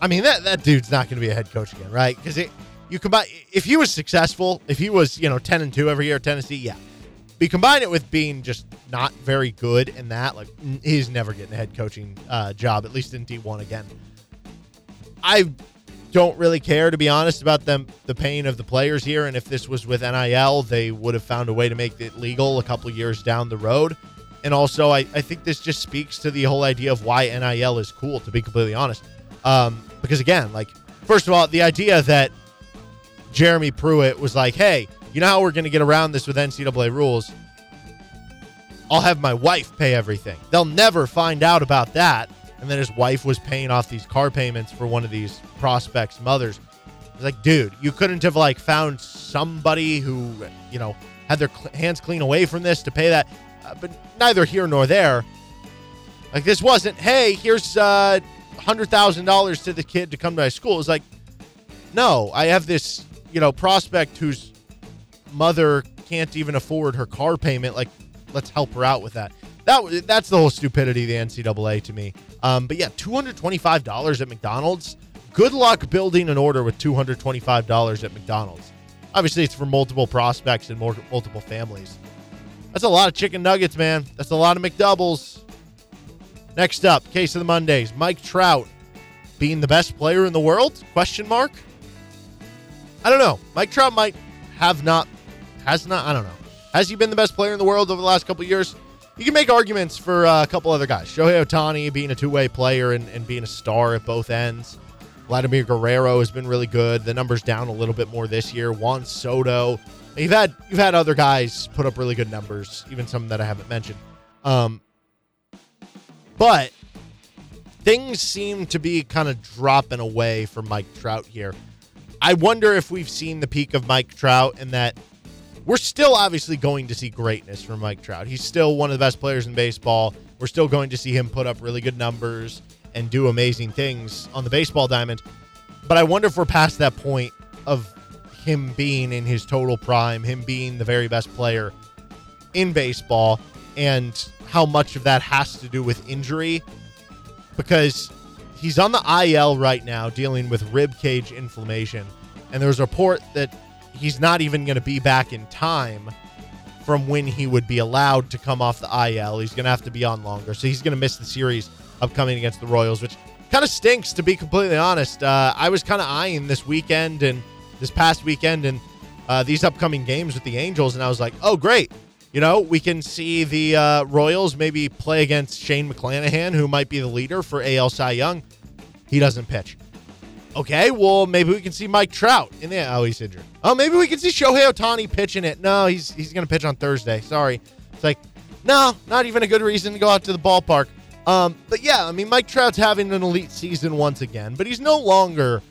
I mean, that, that dude's not going to be a head coach again, right? Because you combine if he was successful, if he was you know 10 and two every year at Tennessee, yeah. But you combine it with being just not very good in that, like he's never getting a head coaching uh, job, at least in D1 again. I don't really care to be honest about them the pain of the players here and if this was with NIL they would have found a way to make it legal a couple years down the road and also I, I think this just speaks to the whole idea of why NIL is cool to be completely honest um, because again like first of all the idea that Jeremy Pruitt was like hey you know how we're going to get around this with NCAA rules I'll have my wife pay everything they'll never find out about that and then his wife was paying off these car payments for one of these prospects' mothers. It's like, dude, you couldn't have like found somebody who, you know, had their cl- hands clean away from this to pay that. Uh, but neither here nor there. Like this wasn't, hey, here's uh, hundred thousand dollars to the kid to come to my school. It's like, no, I have this, you know, prospect whose mother can't even afford her car payment. Like, let's help her out with that. That that's the whole stupidity of the NCAA to me. Um, but yeah, two hundred twenty-five dollars at McDonald's. Good luck building an order with two hundred twenty-five dollars at McDonald's. Obviously, it's for multiple prospects and more, multiple families. That's a lot of chicken nuggets, man. That's a lot of McDoubles. Next up, case of the Mondays. Mike Trout being the best player in the world? Question mark. I don't know. Mike Trout might have not, has not. I don't know. Has he been the best player in the world over the last couple years? you can make arguments for uh, a couple other guys. Shohei Ohtani being a two way player and, and being a star at both ends. Vladimir Guerrero has been really good. The numbers down a little bit more this year. Juan Soto. You've had you've had other guys put up really good numbers, even some that I haven't mentioned. Um, but things seem to be kind of dropping away for Mike Trout here. I wonder if we've seen the peak of Mike Trout and that we're still obviously going to see greatness from Mike Trout. He's still one of the best players in baseball. We're still going to see him put up really good numbers and do amazing things on the baseball diamond. But I wonder if we're past that point of him being in his total prime, him being the very best player in baseball, and how much of that has to do with injury. Because he's on the IL right now dealing with rib cage inflammation. And there's a report that he's not even going to be back in time from when he would be allowed to come off the IL. He's going to have to be on longer. So he's going to miss the series upcoming against the Royals, which kind of stinks, to be completely honest. Uh, I was kind of eyeing this weekend and this past weekend and uh, these upcoming games with the Angels, and I was like, oh, great. You know, we can see the uh, Royals maybe play against Shane McClanahan, who might be the leader for AL Cy Young. He doesn't pitch. Okay, well, maybe we can see Mike Trout in the. Oh, he's injured. Oh, maybe we can see Shohei Ohtani pitching it. No, he's he's to pitch on Thursday. Sorry. It's like, no, not even a good reason to go out to the ballpark. Um, but yeah, I mean, Mike Trout's having an elite season once again, but he's no longer,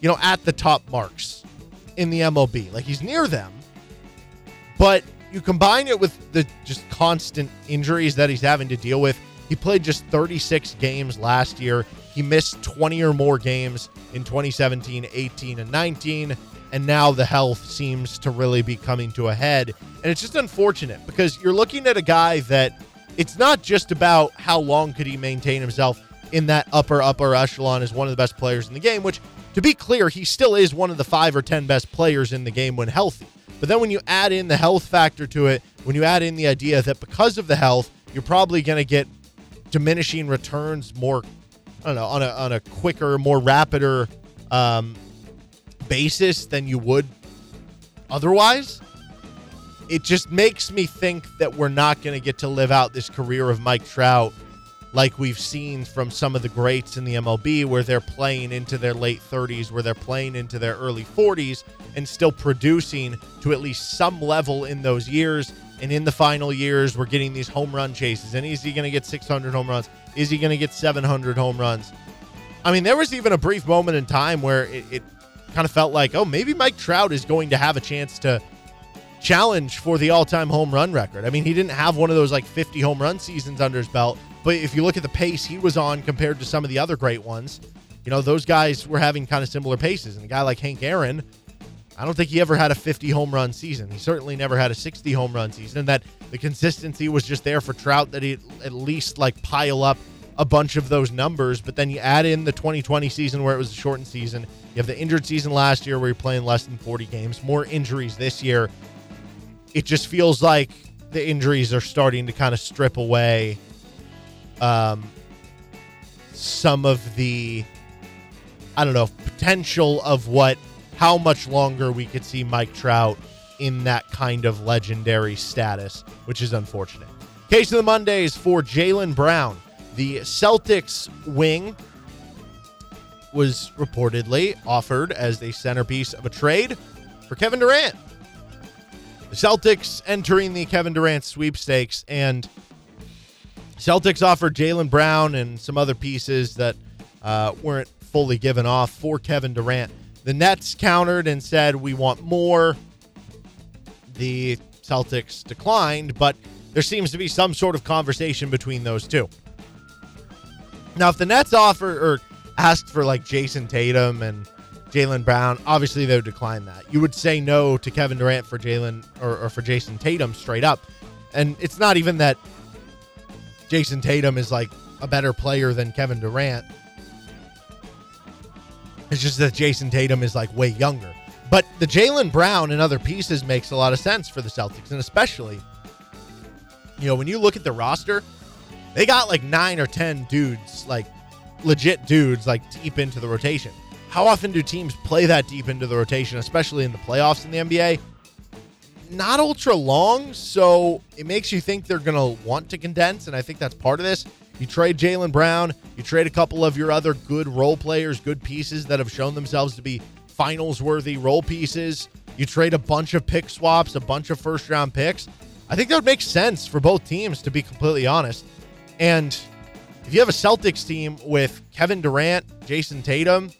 you know, at the top marks in the MLB. Like he's near them, but you combine it with the just constant injuries that he's having to deal with. He played just 36 games last year. He missed 20 or more games in 2017, 18, and 19. And now the health seems to really be coming to a head. And it's just unfortunate because you're looking at a guy that it's not just about how long could he maintain himself in that upper, upper echelon as one of the best players in the game, which, to be clear, he still is one of the five or 10 best players in the game when healthy. But then when you add in the health factor to it, when you add in the idea that because of the health, you're probably going to get diminishing returns more I don't know, on a on a quicker, more rapider um, basis than you would otherwise. It just makes me think that we're not going to get to live out this career of Mike Trout like we've seen from some of the greats in the MLB, where they're playing into their late 30s, where they're playing into their early 40s, and still producing to at least some level in those years. And in the final years, we're getting these home run chases. And is he going to get 600 home runs? Is he going to get 700 home runs? I mean, there was even a brief moment in time where it, it kind of felt like, oh, maybe Mike Trout is going to have a chance to challenge for the all-time home run record. I mean, he didn't have one of those like 50 home run seasons under his belt, but if you look at the pace he was on compared to some of the other great ones, you know, those guys were having kind of similar paces. And a guy like Hank Aaron, I don't think he ever had a 50 home run season. He certainly never had a 60 home run season. And that the consistency was just there for Trout that he at least like pile up a bunch of those numbers. But then you add in the 2020 season where it was a shortened season. You have the injured season last year where you're playing less than 40 games, more injuries this year. It just feels like the injuries are starting to kind of strip away um, some of the, I don't know, potential of what how much longer we could see Mike Trout in that kind of legendary status, which is unfortunate. Case of the Mondays for Jaylen Brown. The Celtics wing was reportedly offered as the centerpiece of a trade for Kevin Durant. The Celtics entering the Kevin Durant sweepstakes, and Celtics offered Jaylen Brown and some other pieces that uh, weren't fully given off for Kevin Durant. The Nets countered and said, We want more. The Celtics declined, but there seems to be some sort of conversation between those two. Now, if the Nets offer or asked for like Jayson Tatum and Jaylen Brown, obviously they would decline that. You would say no to Kevin Durant for Jaylen or, or for Jayson Tatum straight up. And it's not even that Jayson Tatum is like a better player than Kevin Durant. It's just that Jayson Tatum is like way younger. But the Jaylen Brown and other pieces makes a lot of sense for the Celtics, and especially, you know, when you look at the roster, they got like nine or ten dudes, like legit dudes, like deep into the rotation. How often do teams play that deep into the rotation, especially in the playoffs in the NBA? Not ultra long, so it makes you think they're going to want to condense, and I think that's part of this. You trade Jaylen Brown, you trade a couple of your other good role players, good pieces that have shown themselves to be finals worthy role pieces. You trade a bunch of pick swaps, a bunch of first round picks. I think that would make sense for both teams, to be completely honest. And if you have a Celtics team with Kevin Durant, Jayson Tatum,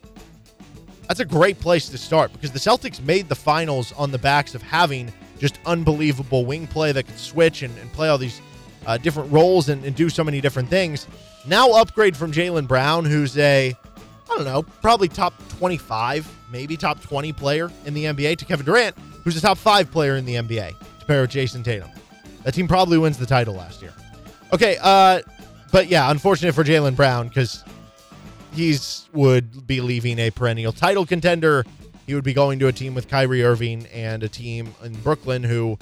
that's a great place to start because the Celtics made the finals on the backs of having just unbelievable wing play that could switch and, and play all these uh, different roles and, and, do so many different things. Now upgrade from Jaylen Brown, who's a, I don't know, probably top 25, maybe top 20 player in the NBA, to Kevin Durant, who's a top five player in the NBA, to pair with Jayson Tatum. That team probably wins the title last year. Okay, uh, but yeah, unfortunate for Jaylen Brown because he's would be leaving a perennial title contender. He would be going to a team with Kyrie Irving and a team in Brooklyn who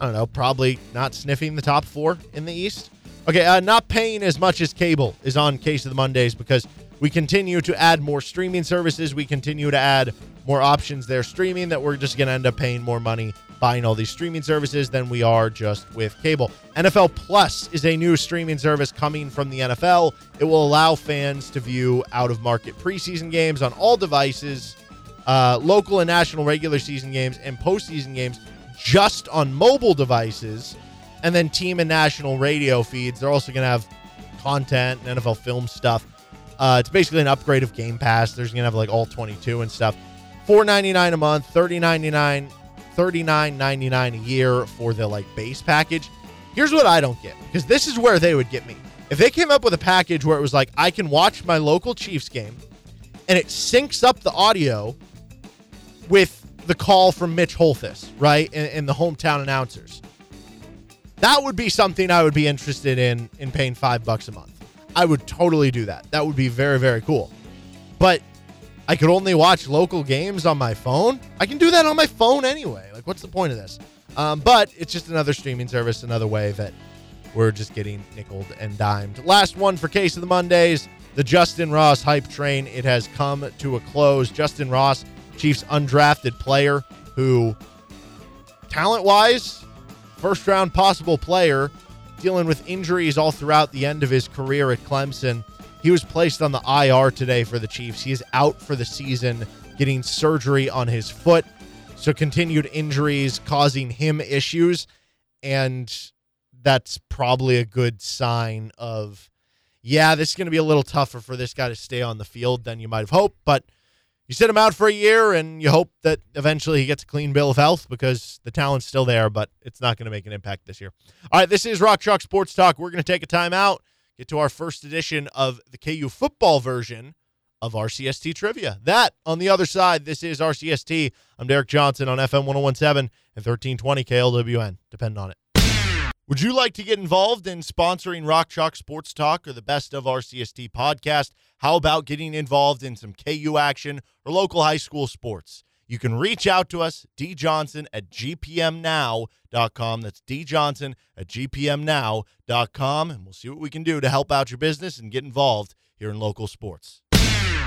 I don't know, probably not sniffing the top four in the East. Okay, uh, not paying as much as cable is on Case of the Mondays because we continue to add more streaming services. We continue to add more options there streaming that we're just going to end up paying more money buying all these streaming services than we are just with cable. NFL Plus is a new streaming service coming from the NFL. It will allow fans to view out of market preseason games on all devices, uh, local and national regular season games, and postseason games just on mobile devices, and then team and national radio feeds. They're also going to have content and NFL film stuff. Uh, it's basically an upgrade of Game Pass. There's going to have like all 22 and stuff. Four ninety nine a month, thirty ninety nine, thirty nine ninety nine a year for the like base package. Here's what I don't get because this is where they would get me. If they came up with a package where it was like I can watch my local Chiefs game, and it syncs up the audio with the call from Mitch Holthus, right, and, and the hometown announcers. That would be something I would be interested in in paying five bucks a month. I would totally do that. That would be very very cool. But I could only watch local games on my phone. I can do that on my phone anyway. Like, what's the point of this? Um, but it's just another streaming service, another way that we're just getting nickled and dimed. Last one for Case of the Mondays the Justyn Ross hype train. It has come to a close. Justyn Ross, Chiefs undrafted player who, talent wise, first round possible player, dealing with injuries all throughout the end of his career at Clemson. He was placed on the IR today for the Chiefs. He is out for the season, getting surgery on his foot. So, continued injuries causing him issues. And that's probably a good sign of, yeah, this is going to be a little tougher for this guy to stay on the field than you might have hoped. But you sit him out for a year and you hope that eventually he gets a clean bill of health because the talent's still there, but it's not going to make an impact this year. All right, this is Rock Chalk Sports Talk. We're going to take a timeout get to our first edition of the KU football version of RCST trivia. That on the other side, this is RCST. I'm Derek Johnson on FM 1017 and 1320 KLWN. Depend on it. Would you like to get involved in sponsoring Rock Chalk Sports Talk or the Best of RCST podcast? How about getting involved in some KU action or local high school sports? You can reach out to us, djohnson at gpmnow.com. That's djohnson at gpmnow.com. And we'll see what we can do to help out your business and get involved here in local sports.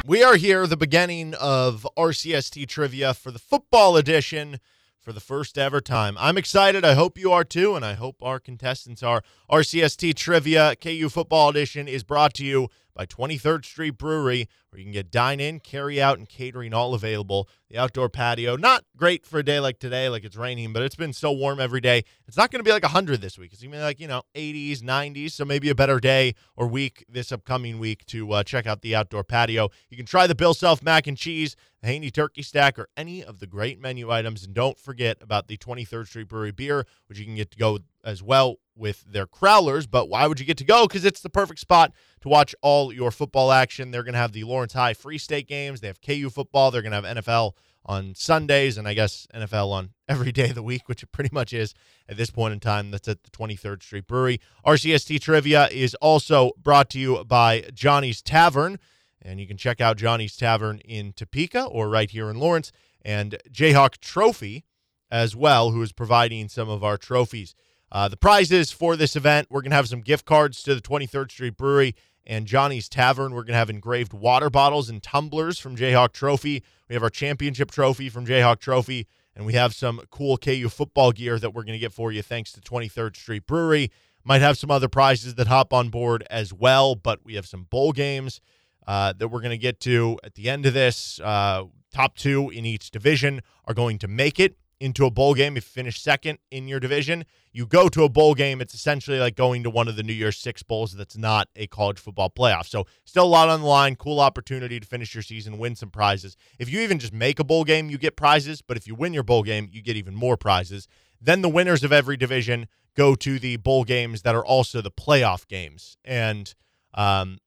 We are here, the beginning of RCST trivia for the football edition for the first ever time. I'm excited. I hope you are too, and I hope our contestants are. RCST Trivia KU Football Edition is brought to you by 23rd Street Brewery, where you can get dine in, carry out, and catering all available. The outdoor patio, not great for a day like today, like it's raining, but it's been so warm every day. It's not going to be like 100 this week. It's going to be like, you know, 80s, 90s. So maybe a better day or week this upcoming week to uh, check out the outdoor patio. You can try the Bill Self mac and cheese, the Haney turkey stack, or any of the great menu items. And don't forget about the 23rd Street Brewery beer, which you can get to go as well with their crowlers. But why would you get to go? Because it's the perfect spot to watch all your football action. They're going to have the Lawrence High Free State games. They have KU football. They're going to have NFL on Sundays, and I guess NFL on [LAUGHS] every day of the week, which it pretty much is at this point in time. That's at the 23rd Street Brewery. RCST Trivia is also brought to you by Johnny's Tavern, and you can check out Johnny's Tavern in Topeka or right here in Lawrence, and Jayhawk Trophy as well, who is providing some of our trophies. Uh, the prizes for this event, we're going to have some gift cards to the 23rd Street Brewery and Johnny's Tavern. We're going to have engraved water bottles and tumblers from Jayhawk Trophy. We have our championship trophy from Jayhawk Trophy, and we have some cool KU football gear that we're going to get for you thanks to 23rd Street Brewery. Might have some other prizes that hop on board as well, but we have some bowl games uh, that we're going to get to at the end of this. Uh, top two in each division are going to make it into a bowl game. If you finish second in your division, you go to a bowl game. It's essentially like going to one of the New Year's Six bowls that's not a college football playoff. So, still a lot on the line. Cool opportunity to finish your season, win some prizes. If you even just make a bowl game, you get prizes. But if you win your bowl game, you get even more prizes. Then the winners of every division go to the bowl games that are also the playoff games. And, um,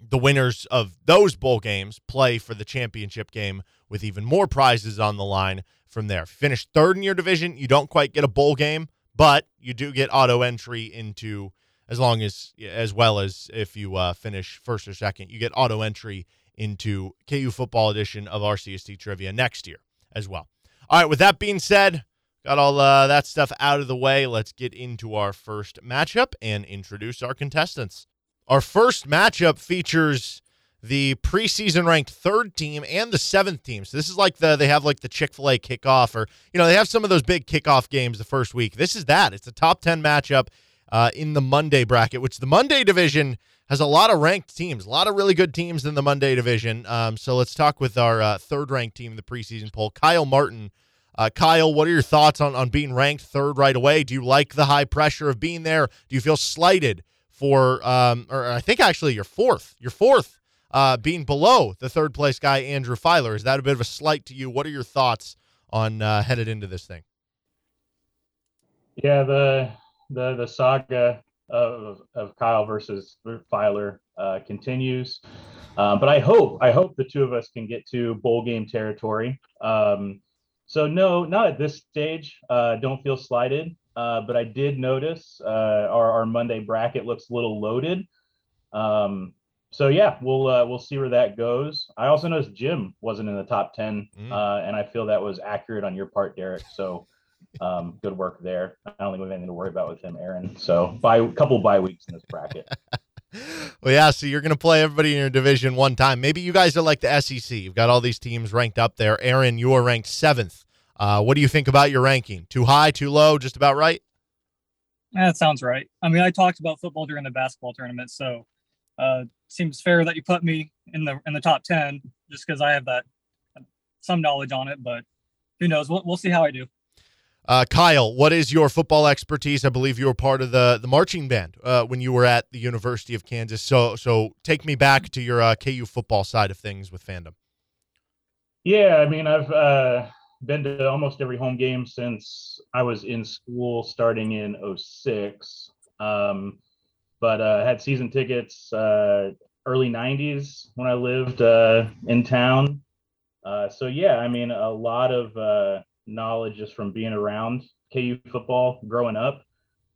the winners of those bowl games play for the championship game with even more prizes on the line from there. Finish third in your division, you don't quite get a bowl game, but you do get auto entry into as long as as well as if you uh, finish first or second, you get auto entry into KU football edition of RCST trivia next year as well. All right, with that being said, got all uh, that stuff out of the way. Let's get into our first matchup and introduce our contestants. Our first matchup features the preseason ranked third team and the seventh team. So this is like the they have like the Chick Fil A kickoff, or you know they have some of those big kickoff games the first week. This is that. It's a top ten matchup uh, in the Monday bracket, which the Monday division has a lot of ranked teams, a lot of really good teams in the Monday division. Um, so let's talk with our uh, third ranked team in the preseason poll, Kyle Martin. Uh, Kyle, what are your thoughts on, on being ranked third right away? Do you like the high pressure of being there? Do you feel slighted for, um, or I think actually you're fourth, you're fourth, uh, being below the third place guy, Andrew Filer? Is that a bit of a slight to you? What are your thoughts on uh, headed into this thing?
Yeah, the the the saga of of Kyle versus Filer uh, continues. Um, but I hope I hope the two of us can get to bowl game territory. Um, so no, not at this stage. Uh, don't feel slighted. Uh, but I did notice uh, our, our Monday bracket looks a little loaded. Um, so yeah, we'll uh, we'll see where that goes. I also noticed Jim wasn't in the top ten, mm. Uh, and I feel that was accurate on your part, Derek. So um, good work there. I don't think we have anything to worry about with him, Aaron. So by a couple bye weeks in this bracket. [LAUGHS]
well, yeah. So you're going to play everybody in your division one time. Maybe you guys are like the SEC. You've got all these teams ranked up there. Aaron, you are ranked seventh. Uh, what do you think about your ranking? Too high, too low, just about right?
That sounds right. I mean, I talked about football during the basketball tournament, so uh, seems fair that you put me in the in the top ten just because I have that some knowledge on it. But who knows? We'll, we'll see how I do.
Uh, Kyle, what is your football expertise? I believe you were part of the the marching band uh, when you were at the University of Kansas. So, so take me back to your uh, KU football side of things with fandom.
Yeah, I mean, I've uh, been to almost every home game since I was in school, starting in 06. Um, but uh, had season tickets uh, early 90s when I lived in town. so yeah, I mean, a lot of knowledge just from being around KU football growing up.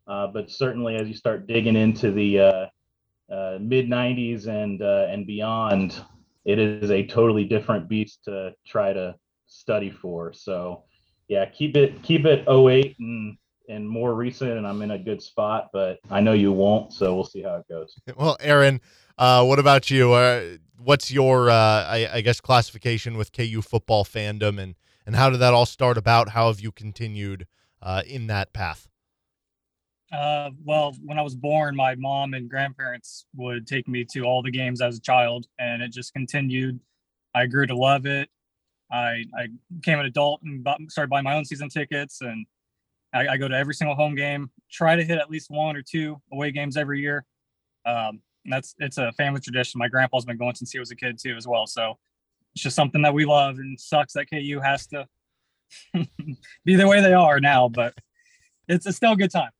Uh, but certainly, as you start digging into the uh, uh, mid '90s and uh, and beyond, it is a totally different beast to try to study for. So, yeah, keep it keep it 08 and and more recent, and I'm in a good spot. But I know you won't, so we'll see how it goes. [LAUGHS]
Well, Aaron, uh, what about you? Uh, what's your I, I guess classification with KU football fandom and and how did that all start about? How have you continued uh, in that path?
Uh, well, when I was born, my mom and grandparents would take me to all the games as a child, and it just continued. I grew to love it. I, I became an adult and bought, started buying my own season tickets, and I, I, go to every single home game. Try to hit at least one or two away games every year. Um, that's it's a family tradition. My grandpa's been going since he was a kid too, as well. So it's just something that we love and sucks that KU has to [LAUGHS] be the way they are now, but it's, it's still a good time.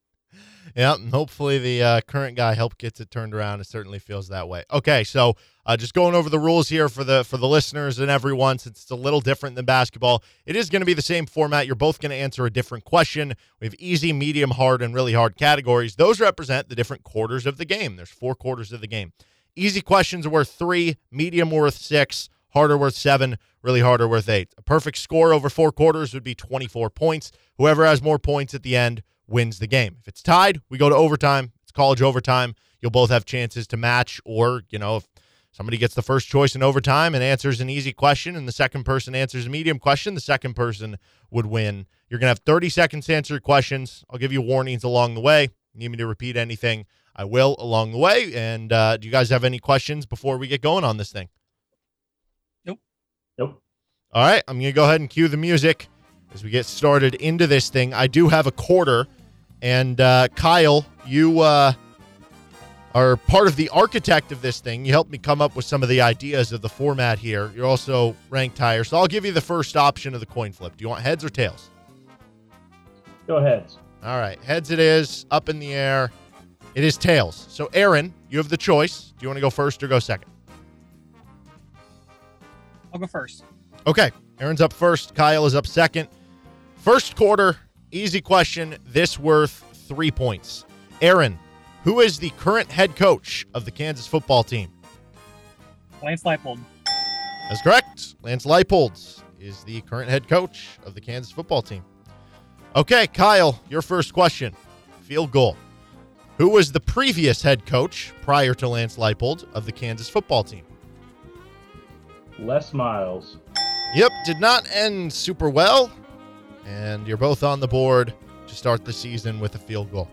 Yeah, and hopefully the uh, current guy help gets it turned around. It certainly feels that way. Okay, so uh, just going over the rules here for the for the listeners and everyone, since it's a little different than basketball, it is going to be the same format. You're both going to answer a different question. We have easy, medium, hard, and really hard categories. Those represent the different quarters of the game. There's four quarters of the game. Easy questions are worth three, medium worth six, harder worth seven, really harder worth eight. A perfect score over four quarters would be 24 points. Whoever has more points at the end wins the game. If it's tied, we go to overtime. It's college overtime. You'll both have chances to match, or, you know, if somebody gets the first choice in overtime and answers an easy question and the second person answers a medium question, the second person would win. You're going to have 30 seconds to answer your questions. I'll give you warnings along the way. Need me to repeat anything? I will along the way. And uh, do you guys have any questions before we get going on this thing?
Nope. Nope.
All right, I'm going to go ahead and cue the music as we get started into this thing. I do have a quarter, and uh, Kyle, you uh, are part of the architect of this thing. You helped me come up with some of the ideas of the format here. You're also ranked higher, so I'll give you the first option of the coin flip. Do you want heads or tails?
Go heads.
All right, heads it is, up in the air. It is tails. So, Aaron, you have the choice. Do you want to go first or go second?
I'll go first.
Okay. Aaron's up first. Kyle is up second. First quarter, easy question. This worth three points. Aaron, who is the current head coach of the Kansas football team?
Lance Leipold.
That's correct. Lance Leipold is the current head coach of the Kansas football team. Okay, Kyle, your first question. Field goal. Who was the previous head coach prior to Lance Leipold of the Kansas football team?
Les Miles.
Yep, did not end super well. And you're both on the board to start the season with a field goal.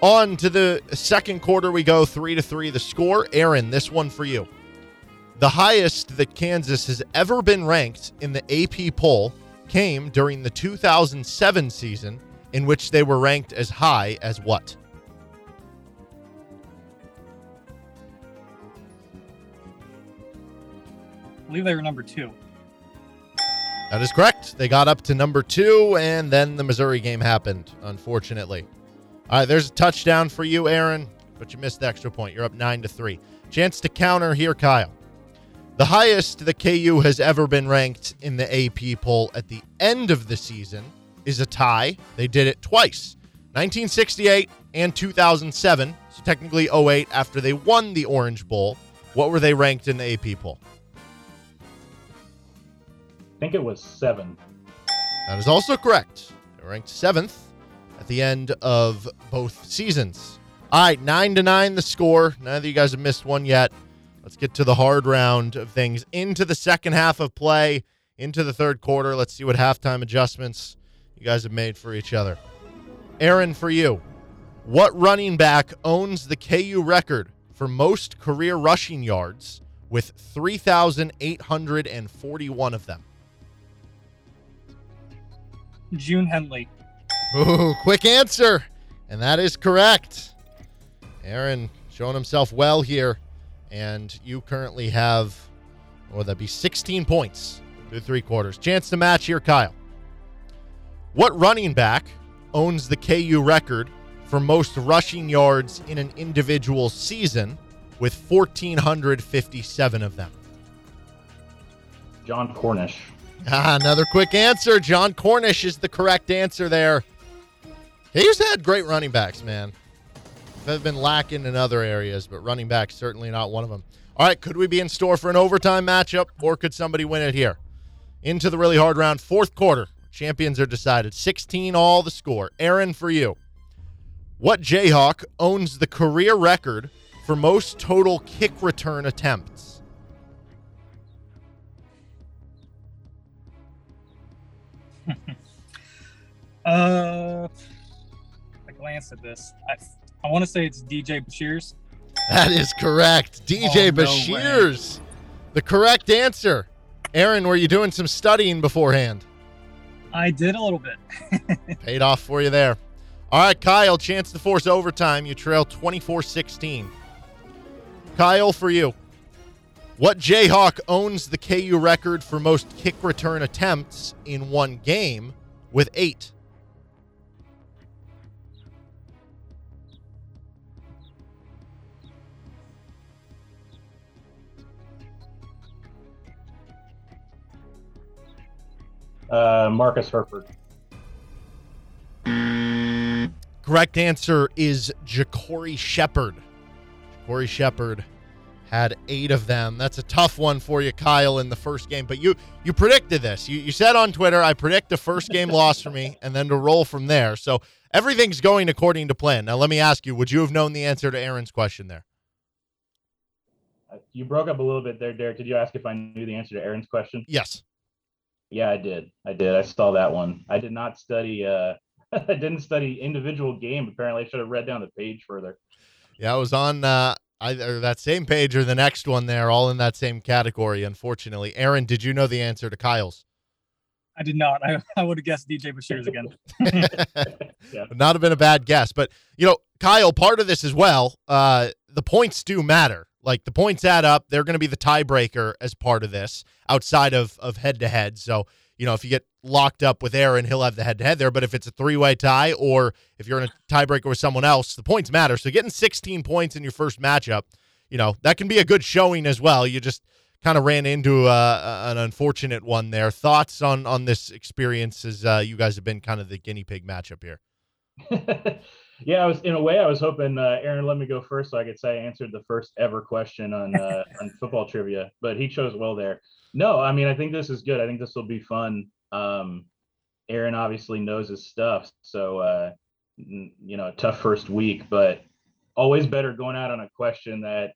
On to the second quarter, we go three to three. The score, Aaron, this one for you. The highest that Kansas has ever been ranked in the AP poll came during the 2007 season, in which they were ranked as high as what?
I believe they were number two.
That is correct. They got up to number two, and then the Missouri game happened, unfortunately. All right, there's a touchdown for you, Aaron, but you missed the extra point. You're up nine to three. Chance to counter here, Kyle. The highest the KU has ever been ranked in the AP poll at the end of the season is a tie. They did it twice 1968 and 2007. So technically 08 after they won the Orange Bowl. What were they ranked in the AP poll?
I think it was seven.
That is also correct. They ranked seventh at the end of both seasons. All right, nine to nine the score. Neither of you guys have missed one yet. Let's get to the hard round of things. Into the second half of play, into the third quarter. Let's see what halftime adjustments you guys have made for each other. Aaron, for you, what running back owns the KU record for most career rushing yards with 3,841 of them?
June Henley.
Ooh, quick answer. And that is correct. Aaron showing himself well here. And you currently have, what would that be, 16 points through three quarters. Chance to match here, Kyle. What running back owns the KU record for most rushing yards in an individual season with 1,457 of them?
Jon Cornish.
Ah, another quick answer. Jon Cornish is the correct answer there. He's had great running backs, man. They've been lacking in other areas, but running back certainly not one of them. All right, could we be in store for an overtime matchup, or could somebody win it here? Into the really hard round, fourth quarter. Champions are decided. 16 all the score. Aaron, for you. What Jayhawk owns the career record for most total kick return attempts? [LAUGHS]
Uh, I glanced at this. I, I want to say it's DJ Beshears.
That is correct. DJ
Oh, no
Beshears. the correct answer. Aaron, were you doing some studying beforehand?
I did a little bit. [LAUGHS]
Paid off for you there. All right, Kyle, chance to force overtime. You trail 24 16. Kyle, for you. What Jayhawk owns the KU record for most kick return attempts in one game with eight?
Uh, Marcus Herford.
Correct answer is JaCorey Shepherd. JaCorey Shepherd had eight of them. That's a tough one for you, Kyle, in the first game. But you you predicted this. You, you said on Twitter, I predict the first game [LAUGHS] loss for me and then to roll from there. So everything's going according to plan. Now let me ask you, would you have known the answer to Aaron's question there?
Uh, You broke up a little bit there, Derek. Did you ask if I knew the answer to Aaron's question?
Yes.
Yeah, I did. I did. I saw that one. I did not study. Uh, [LAUGHS] I didn't study individual game. Apparently, I should have read down the page further.
Yeah, I was on uh, either that same page or the next one there, all in that same category, unfortunately. Aaron, did you know the answer to Kyle's?
I did not. I, [LAUGHS] I would have guessed DJ Beshears again. [LAUGHS]
Would not have been a bad guess. But, you know, Kyle, part of this as well, uh, the points do matter. Like the points add up. They're going to be the tiebreaker as part of this outside of of head to head. So, you know, if you get locked up with Aaron, he'll have the head to head there. But if it's a three way tie or if you're in a tiebreaker with someone else, the points matter. So getting 16 points in your first matchup, you know, that can be a good showing as well. You just kind of ran into uh, an unfortunate one there. Thoughts on on this experience as uh, you guys have been kind of the guinea pig matchup here? [LAUGHS]
Yeah, I was in a way. I was hoping uh, Aaron let me go first, so I could say I answered the first ever question on uh, on football trivia. But he chose well there. No, I mean I think this is good. I think this will be fun. Um, Aaron obviously knows his stuff, so uh, you know, tough first week, but always better going out on a question that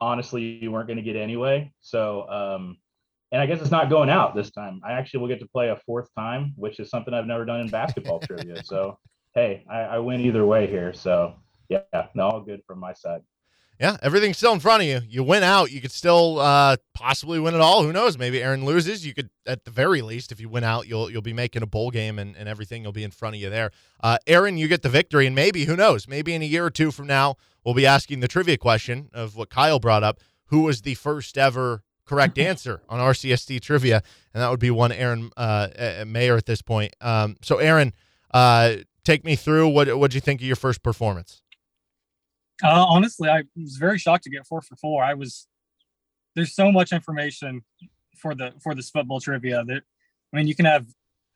honestly you weren't going to get anyway. So um, and I guess it's not going out this time. I actually will get to play a fourth time, which is something I've never done in basketball trivia. So hey, I, I win either way here. So yeah, no, all good from my side.
Yeah, everything's still in front of you. You win out, you could still uh, possibly win it all. Who knows? Maybe Aaron loses. You could, at the very least, if you win out, you'll you'll be making a bowl game and, and everything. will be in front of you there. Uh, Aaron, you get the victory, and maybe who knows? Maybe in a year or two from now, we'll be asking the trivia question of what Kyle brought up: Who was the first ever correct [LAUGHS] answer on RCST trivia? And that would be one Aaron uh, Mayer at this point. Um, so, Aaron, uh, take me through what what do you think of your first performance?
Uh, honestly, I was very shocked to get four for four. I was there's so much information for the for this football trivia that I mean you can have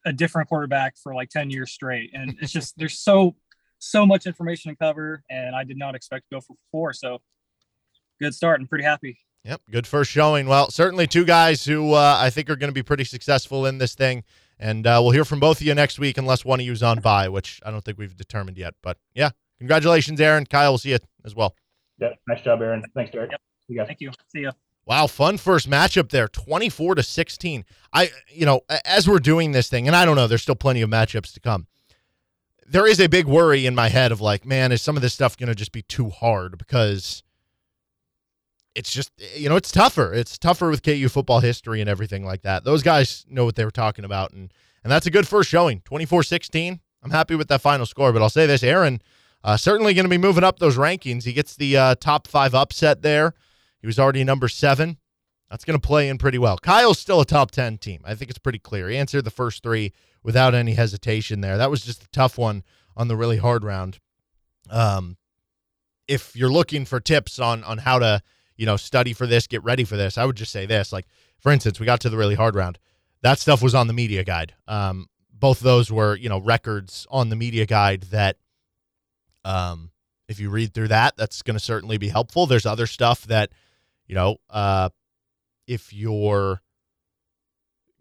a different quarterback for like 10 years straight and it's just there's so so much information to cover and I did not expect to go for four so good start and pretty happy.
Yep, good first showing. Well, certainly two guys who uh, I think are going to be pretty successful in this thing. And uh, we'll hear from both of you next week, unless one of you's on by, which I don't think we've determined yet. But yeah, congratulations, Aaron. Kyle, we'll see you as well.
Yeah, nice job, Aaron. Thanks, Derek.
Yep. You guys. Thank you. See you.
Wow, fun first matchup there, twenty-four to sixteen. I, you know, as we're doing this thing, and I don't know, there's still plenty of matchups to come. There is a big worry in my head of like, man, is some of this stuff going to just be too hard because it's just you know it's tougher. It's tougher with KU football history and everything like that. Those guys know what they were talking about, and and that's a good first showing. 24-16. I'm happy with that final score, but I'll say this: Aaron uh, certainly going to be moving up those rankings. He gets the uh, top five upset there. He was already number seven. That's going to play in pretty well. Kyle's still a top 10 team. I think it's pretty clear. He answered the first three without any hesitation there. That was just a tough one on the really hard round. Um, if you're looking for tips on on how to you know, study for this, get ready for this. I would just say this. Like, for instance, we got to the really hard round. That stuff was on the media guide. Um, both those were, you know, records on the media guide that um, if you read through that, that's going to certainly be helpful. There's other stuff that, you know, uh, if you're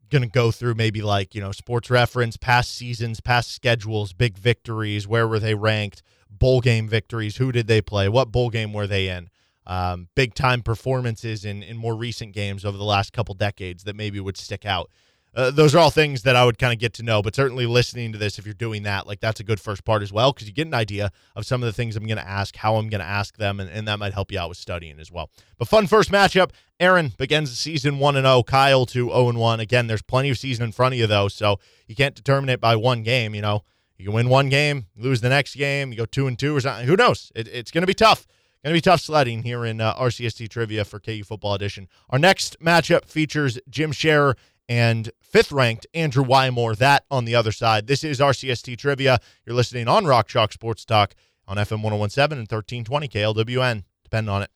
going to go through maybe like, you know, sports reference, past seasons, past schedules, big victories, where were they ranked, bowl game victories, who did they play, what bowl game were they in? um, big time performances in, in more recent games over the last couple decades that maybe would stick out. Uh, those are all things that I would kind of get to know, but certainly listening to this, if you're doing that, like that's a good first part as well, because you get an idea of some of the things I'm going to ask, how I'm going to ask them, and, and that might help you out with studying as well. But fun first matchup. Aaron begins the season 1 and 0, Kyle to 0 and 1. Again, there's plenty of season in front of you, though, so you can't determine it by one game. You know, you can win one game, lose the next game, you go 2 and 2 or something. Who knows? It, it's going to be tough. Going to be tough sledding here in uh, RCST Trivia for KU Football Edition. Our next matchup features Jim Scherer and fifth ranked Andrew Wymore. That on the other side. This is RCST Trivia. You're listening on Rock Chalk Sports Talk on FM 1017 and 1320 KLWN. Depend on it.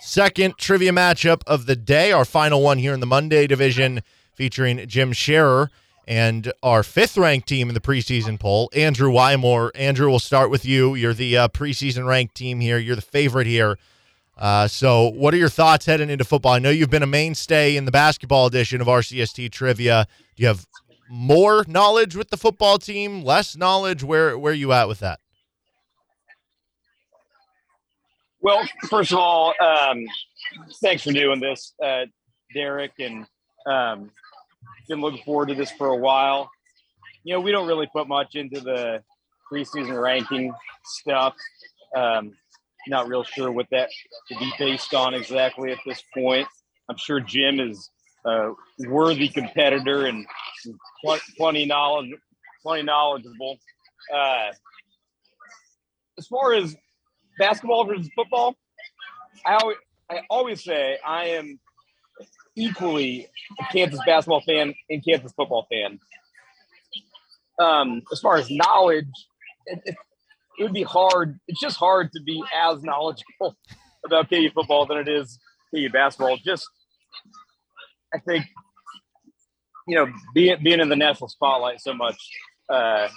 Second trivia matchup of the day, our final one here in the Monday division, featuring Jim Scherer and our fifth ranked team in the preseason poll, Andrew Wymore. Andrew, we'll start with you. You're the uh, preseason ranked team here. You're the favorite here. Uh, so, what are your thoughts heading into football? I know you've been a mainstay in the basketball edition of RCST Trivia. Do you have more knowledge with the football team? Less knowledge? Where where are you at with that?
Well, first of all, um, thanks for doing this, uh, Derek, and um, been looking forward to this for a while. You know, we don't really put much into the preseason ranking stuff. Um, not real sure what that to be based on exactly at this point. I'm sure Jim is a worthy competitor and pl- plenty knowledge, plenty knowledgeable. Uh, as far as basketball versus football, I always, I always say I am equally a Kansas basketball fan and Kansas football fan. Um, as far as knowledge, it, it, it, would be hard. It's just hard to be as knowledgeable [LAUGHS] about KU football than it is KU basketball. Just, I think, you know, being being in the national spotlight so much uh,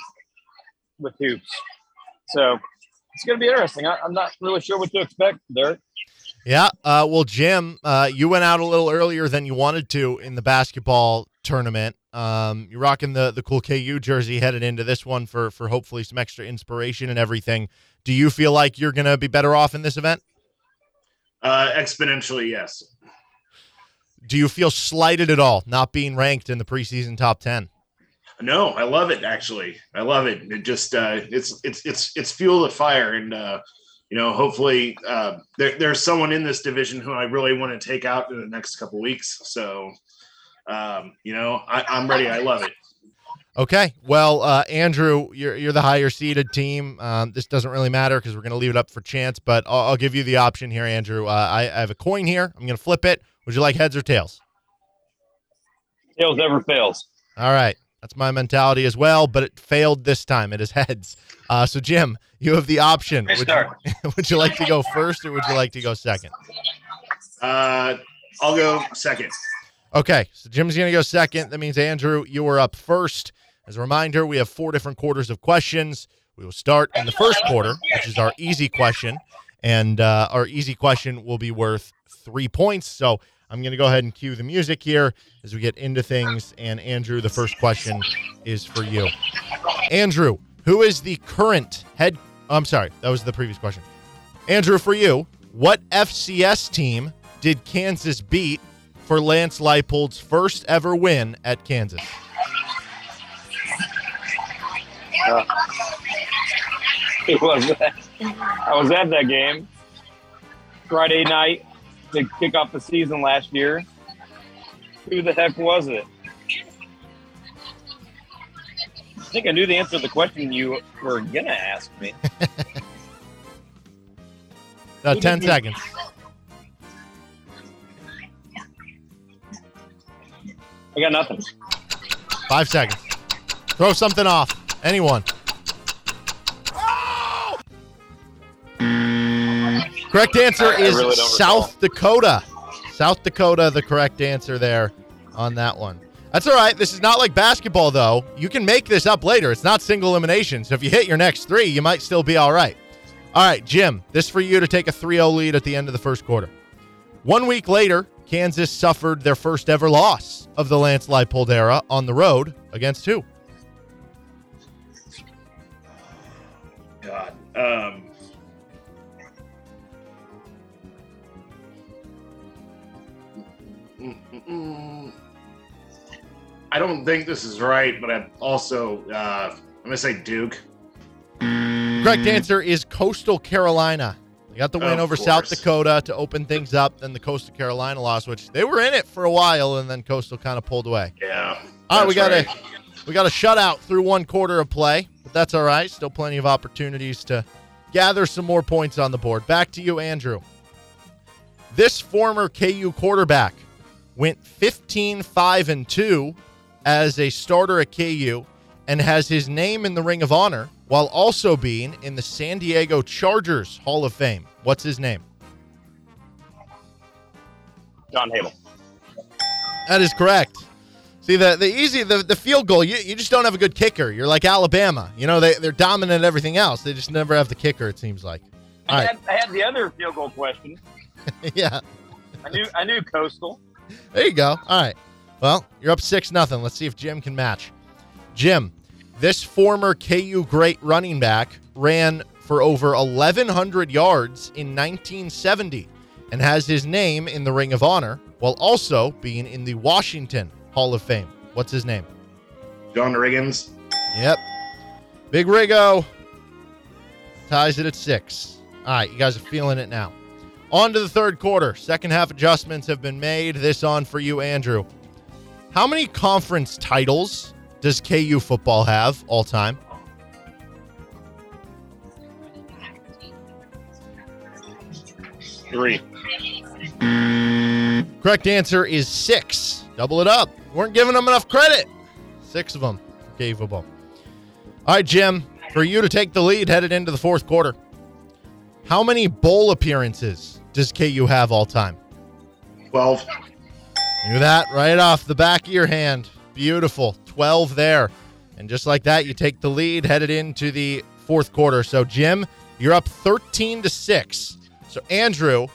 with hoops. So it's going to be interesting. I, I'm not really sure what to expect, Derek.
Yeah. Uh, well, Jim, uh, you went out a little earlier than you wanted to in the basketball tournament. Um, you're rocking the the cool KU jersey headed into this one for for hopefully some extra inspiration and everything. Do you feel like you're going to be better off in this event?
Uh, exponentially, yes.
do you feel slighted at all not being ranked in the preseason top 10?
No, I love it. Actually, I love it. It just uh, it's it's it's it's fuel the fire, and uh, you know, hopefully, uh, there, there's someone in this division who I really want to take out in the next couple weeks. So, um, you know, I, I'm ready. I love it.
Okay. Well, uh, Andrew, you're you're the higher seeded team. Um, this doesn't really matter because we're going to leave it up for chance. But I'll, I'll give you the option here, Andrew. Uh, I, I have a coin here. I'm going to flip it. Would you like heads or tails?
Tails never fails.
All right. That's my mentality as well, but it failed this time. It is heads. Uh, so, Jim, you have the option. Would you, [LAUGHS] would you like to go first or would you like to go second?
Uh, I'll go second.
Okay, so Jim's going to go second. That means, Andrew, you are up first. As a reminder, we have four different quarters of questions. We will start in the first quarter, which is our easy question. And uh, our easy question will be worth three points. So I'm going to go ahead and cue the music here as we get into things. And Andrew, the first question is for you. Andrew, who is the current head? I'm sorry, that was the previous question. Andrew, for you, what FCS team did Kansas beat for Lance Leipold's first ever win at Kansas?
Uh, [LAUGHS] it was. I was at that game Friday night to kick off the season last year. Who the heck was it? I think I knew the answer to the question you were gonna ask me. [LAUGHS]
Uh, 10 seconds.
I got nothing.
Five seconds. Throw something off. Anyone. Correct answer
I- I
is
really don't
South Dakota. South Dakota, the correct answer there on that one. That's all right. This is not like basketball, though. You can make this up later. It's not single elimination. So if you hit your next three, you might still be all right. All right, Jim, this for you to take a 3 0 lead at the end of the first quarter. One week later, Kansas suffered their first ever loss of the Lance Leipold era on the road against who?
God. Um, I don't think this is right, but I'm also uh, I'm gonna say Duke.
Correct answer is Coastal Carolina. They got the win
Of
over South. Dakota to open things up. Then the Coastal Carolina loss, which they were in it for a while, and then Coastal kind of pulled away.
Yeah.
All right, we got
that's
a we got a shutout through one quarter of play, but that's all right. Still plenty of opportunities to gather some more points on the board. Back to you, Andrew. This former KU quarterback went 15 5 and 2 as a starter at KU and has his name in the Ring of Honor while also being in the San Diego Chargers Hall of Fame. What's his name?
John Hadl.
That is correct. See the the easy the, the field goal. You, you just don't have a good kicker. You're like Alabama. You know they they're dominant at everything else. They just never have the kicker. It seems like.
I
right.
had, I had the other field goal question. [LAUGHS]
yeah.
I knew I knew Coastal.
There you go. All right. Well, you're up six nothing. Let's see if Jim can match. Jim, this former KU great running back ran for over 1,100 yards in 1970 and has his name in the Ring of Honor while also being in the Washington Hall of Fame. What's his name?
John Riggins.
Yep. Big Riggo ties it at six. All right, you guys are feeling it now. On to the third quarter. Second half adjustments have been made. This on for you, Andrew. How many conference titles does KU football have all time?
Three. Mm.
Correct answer is six. Double it up. Weren't giving them enough credit. Six of them for KU football. All right, Jim, for you to take the lead headed into the fourth quarter. How many bowl appearances does KU have all time?
12.
Knew that right off the back of your hand. Beautiful. 12 there. And just like that, you take the lead headed into the fourth quarter. So, Jim, you're up 13 to 6. So, Andrew,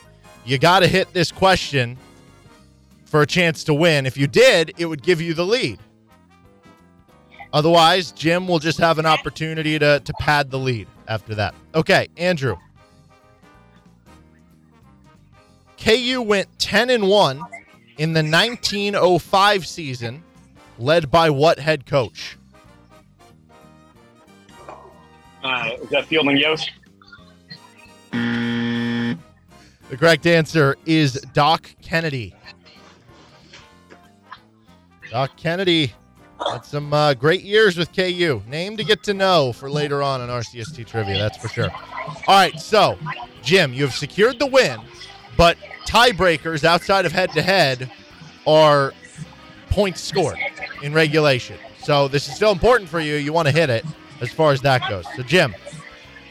you got to hit this question for a chance to win. If you did, it would give you the lead. Otherwise, Jim will just have an opportunity to, to pad the lead after that. Okay, Andrew. KU went 10 and 1 in the 1905 season, led by what head coach?
Uh, is that Fielding Yost?
The correct answer is Doc Kennedy. Doc Kennedy had some uh, great years with KU. Name to get to know for later on in RCST trivia, that's for sure. All right, so Jim, you have secured the win, but tiebreakers outside of head to head are points scored in regulation. So this is still important for you. You want to hit it as far as that goes. So, Jim,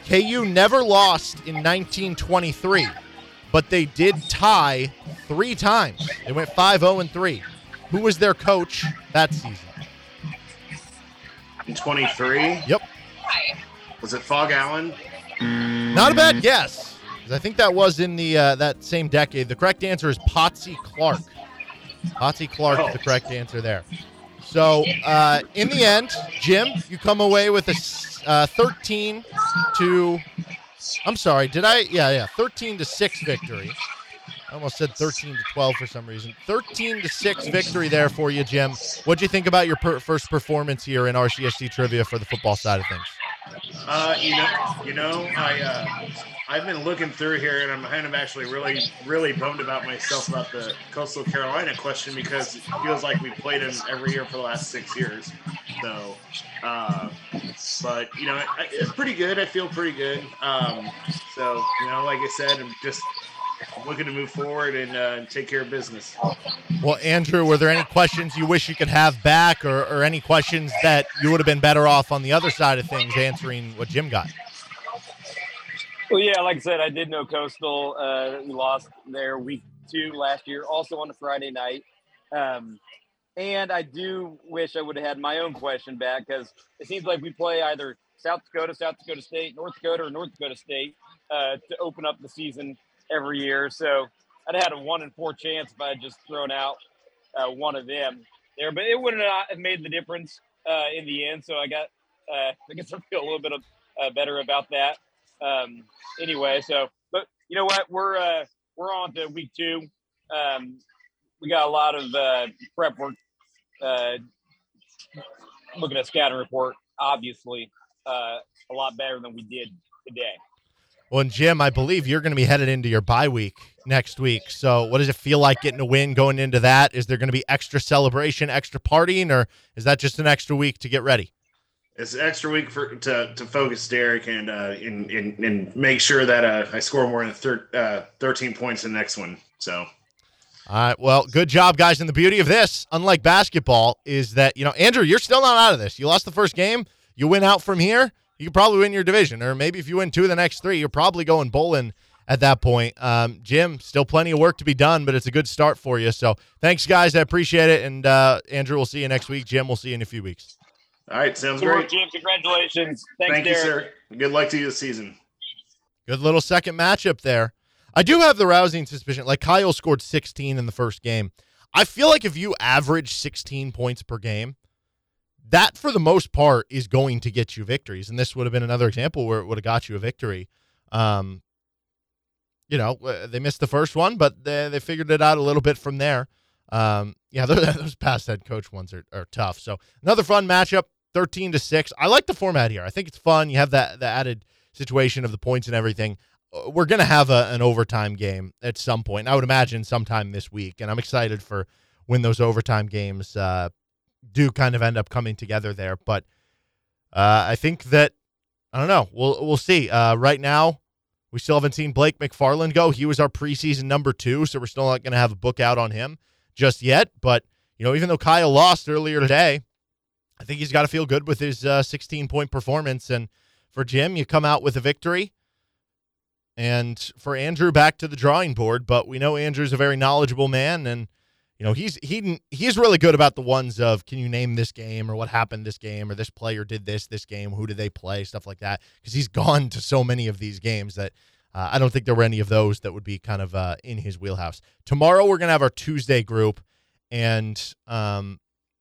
KU never lost in 1923, but they did tie three times. They went 5 0 and 3. Who was their coach that season?
In 23?
Yep.
Was it Phog Allen?
Not a bad guess. I think that was in the uh, that same decade. The correct answer is Potsy Clark. Potsy Clark is the correct answer there. So uh, in the end, Jim, you come away with a uh, 13 to. I'm sorry. Did I? Yeah, yeah. 13 to six victory. I almost said 13 to 12 for some reason. 13 to six victory there for you, Jim. What'd you think about your per- first performance here in RCST trivia for the football side of things?
Uh, you know, you know, I uh, I've been looking through here, and I'm kind of actually really, really bummed about myself about the Coastal Carolina question because it feels like we played them every year for the last six years. So, uh, but you know, it's pretty good. I feel pretty good. Um, so, you know, like I said, I'm just looking to move forward and uh, take care of business.
Well, Andrew, were there any questions you wish you could have back, or, or any questions that you would have been better off on the other side of things answering what Jim got?
Well, yeah, like I said, I did know Coastal. Uh, we lost their week two last year, also on a Friday night. Um, and I do wish I would have had my own question back because it seems like we play either South Dakota, South Dakota State, North Dakota, or North Dakota State uh, to open up the season every year. So I'd had a one in four chance if I had just thrown out uh, one of them there, but it would not have made the difference uh, in the end. So I got, uh, I guess I feel a little bit of, uh, better about that. Um, anyway, so but you know what, we're uh, we're on to week two. Um, we got a lot of uh, prep work. Uh, looking at scouting report, obviously uh, a lot better than we did today.
Well, and Jim, I believe you're going to be headed into your bye week next week. So, what does it feel like getting a win going into that? Is there going to be extra celebration, extra partying, or is that just an extra week to get ready?
It's an extra week for to, to focus Derek and uh, and, and and make sure that uh, I score more than thir- uh, 13 points in the next one. So
All right. Well, good job, guys. And the beauty of this, unlike basketball, is that, you know, Andrew, you're still not out of this. You lost the first game. You win out from here. You could probably win your division. Or maybe if you win two of the next three, you're probably going bowling at that point. Um, Jim, still plenty of work to be done, but it's a good start for you. So thanks, guys. I appreciate it. And uh, Andrew, we'll see you next week. Jim, we'll see you in a few weeks.
all right, sounds
Good work,
great.
Jim. Congratulations. Thanks,
Thank you, sir. Good luck to you this season.
Good little second matchup there. I do have the rousing suspicion. Like Kyle scored 16 in the first game. I feel like if you average 16 points per game, that for the most part is going to get you victories. And this would have been another example where it would have got you a victory. Um, you know, uh, they missed the first one, but they, they figured it out a little bit from there. Um, yeah, [LAUGHS] those, those past head coach ones are, are tough. So another fun matchup, 13 to 6. I like the format here. I think it's fun. You have that the added situation of the points and everything. Uh, We're going to have a, an overtime game at some point. I would imagine sometime this week. And I'm excited for when those overtime games uh, do kind of end up coming together there. But uh, I think that, I don't know. We'll, we'll see. Uh, right now, we still haven't seen Blake McFarland go. He was our preseason number two, so we're still not going to have a book out on him just yet. But, you know, even though Kyle lost earlier today, I think he's got to feel good with his uh, 16 point performance. And for Jim, you come out with a victory. And for Andrew, back to the drawing board. But we know Andrew's a very knowledgeable man, and you know he's he he's really good about the ones of can you name this game or what happened this game or this player did this this game, who did they play, stuff like that. Because he's [LAUGHS] gone to so many of these games that uh, I don't think there were any of those that would be kind of uh, in his wheelhouse. Tomorrow we're gonna have our Tuesday group, and um,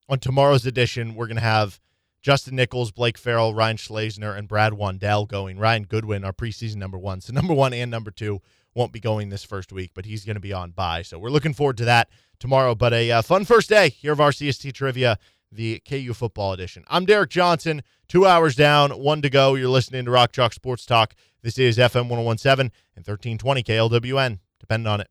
on tomorrow's edition we're gonna have Justin Nichols, Blake Farrell, Ryan Schlesner, and Brad Wandell going. Ryan Goodwin, our preseason number one. So number one and number two won't be going this first week, but he's going to be on by. So we're looking forward to that tomorrow. But a uh, fun first day here of RCST Trivia, the KU football edition. I'm Derek Johnson, two hours down, one to go. You're listening to Rock Chalk Sports Talk. This is FM 1017 and 1320 KLWN. Depend on it.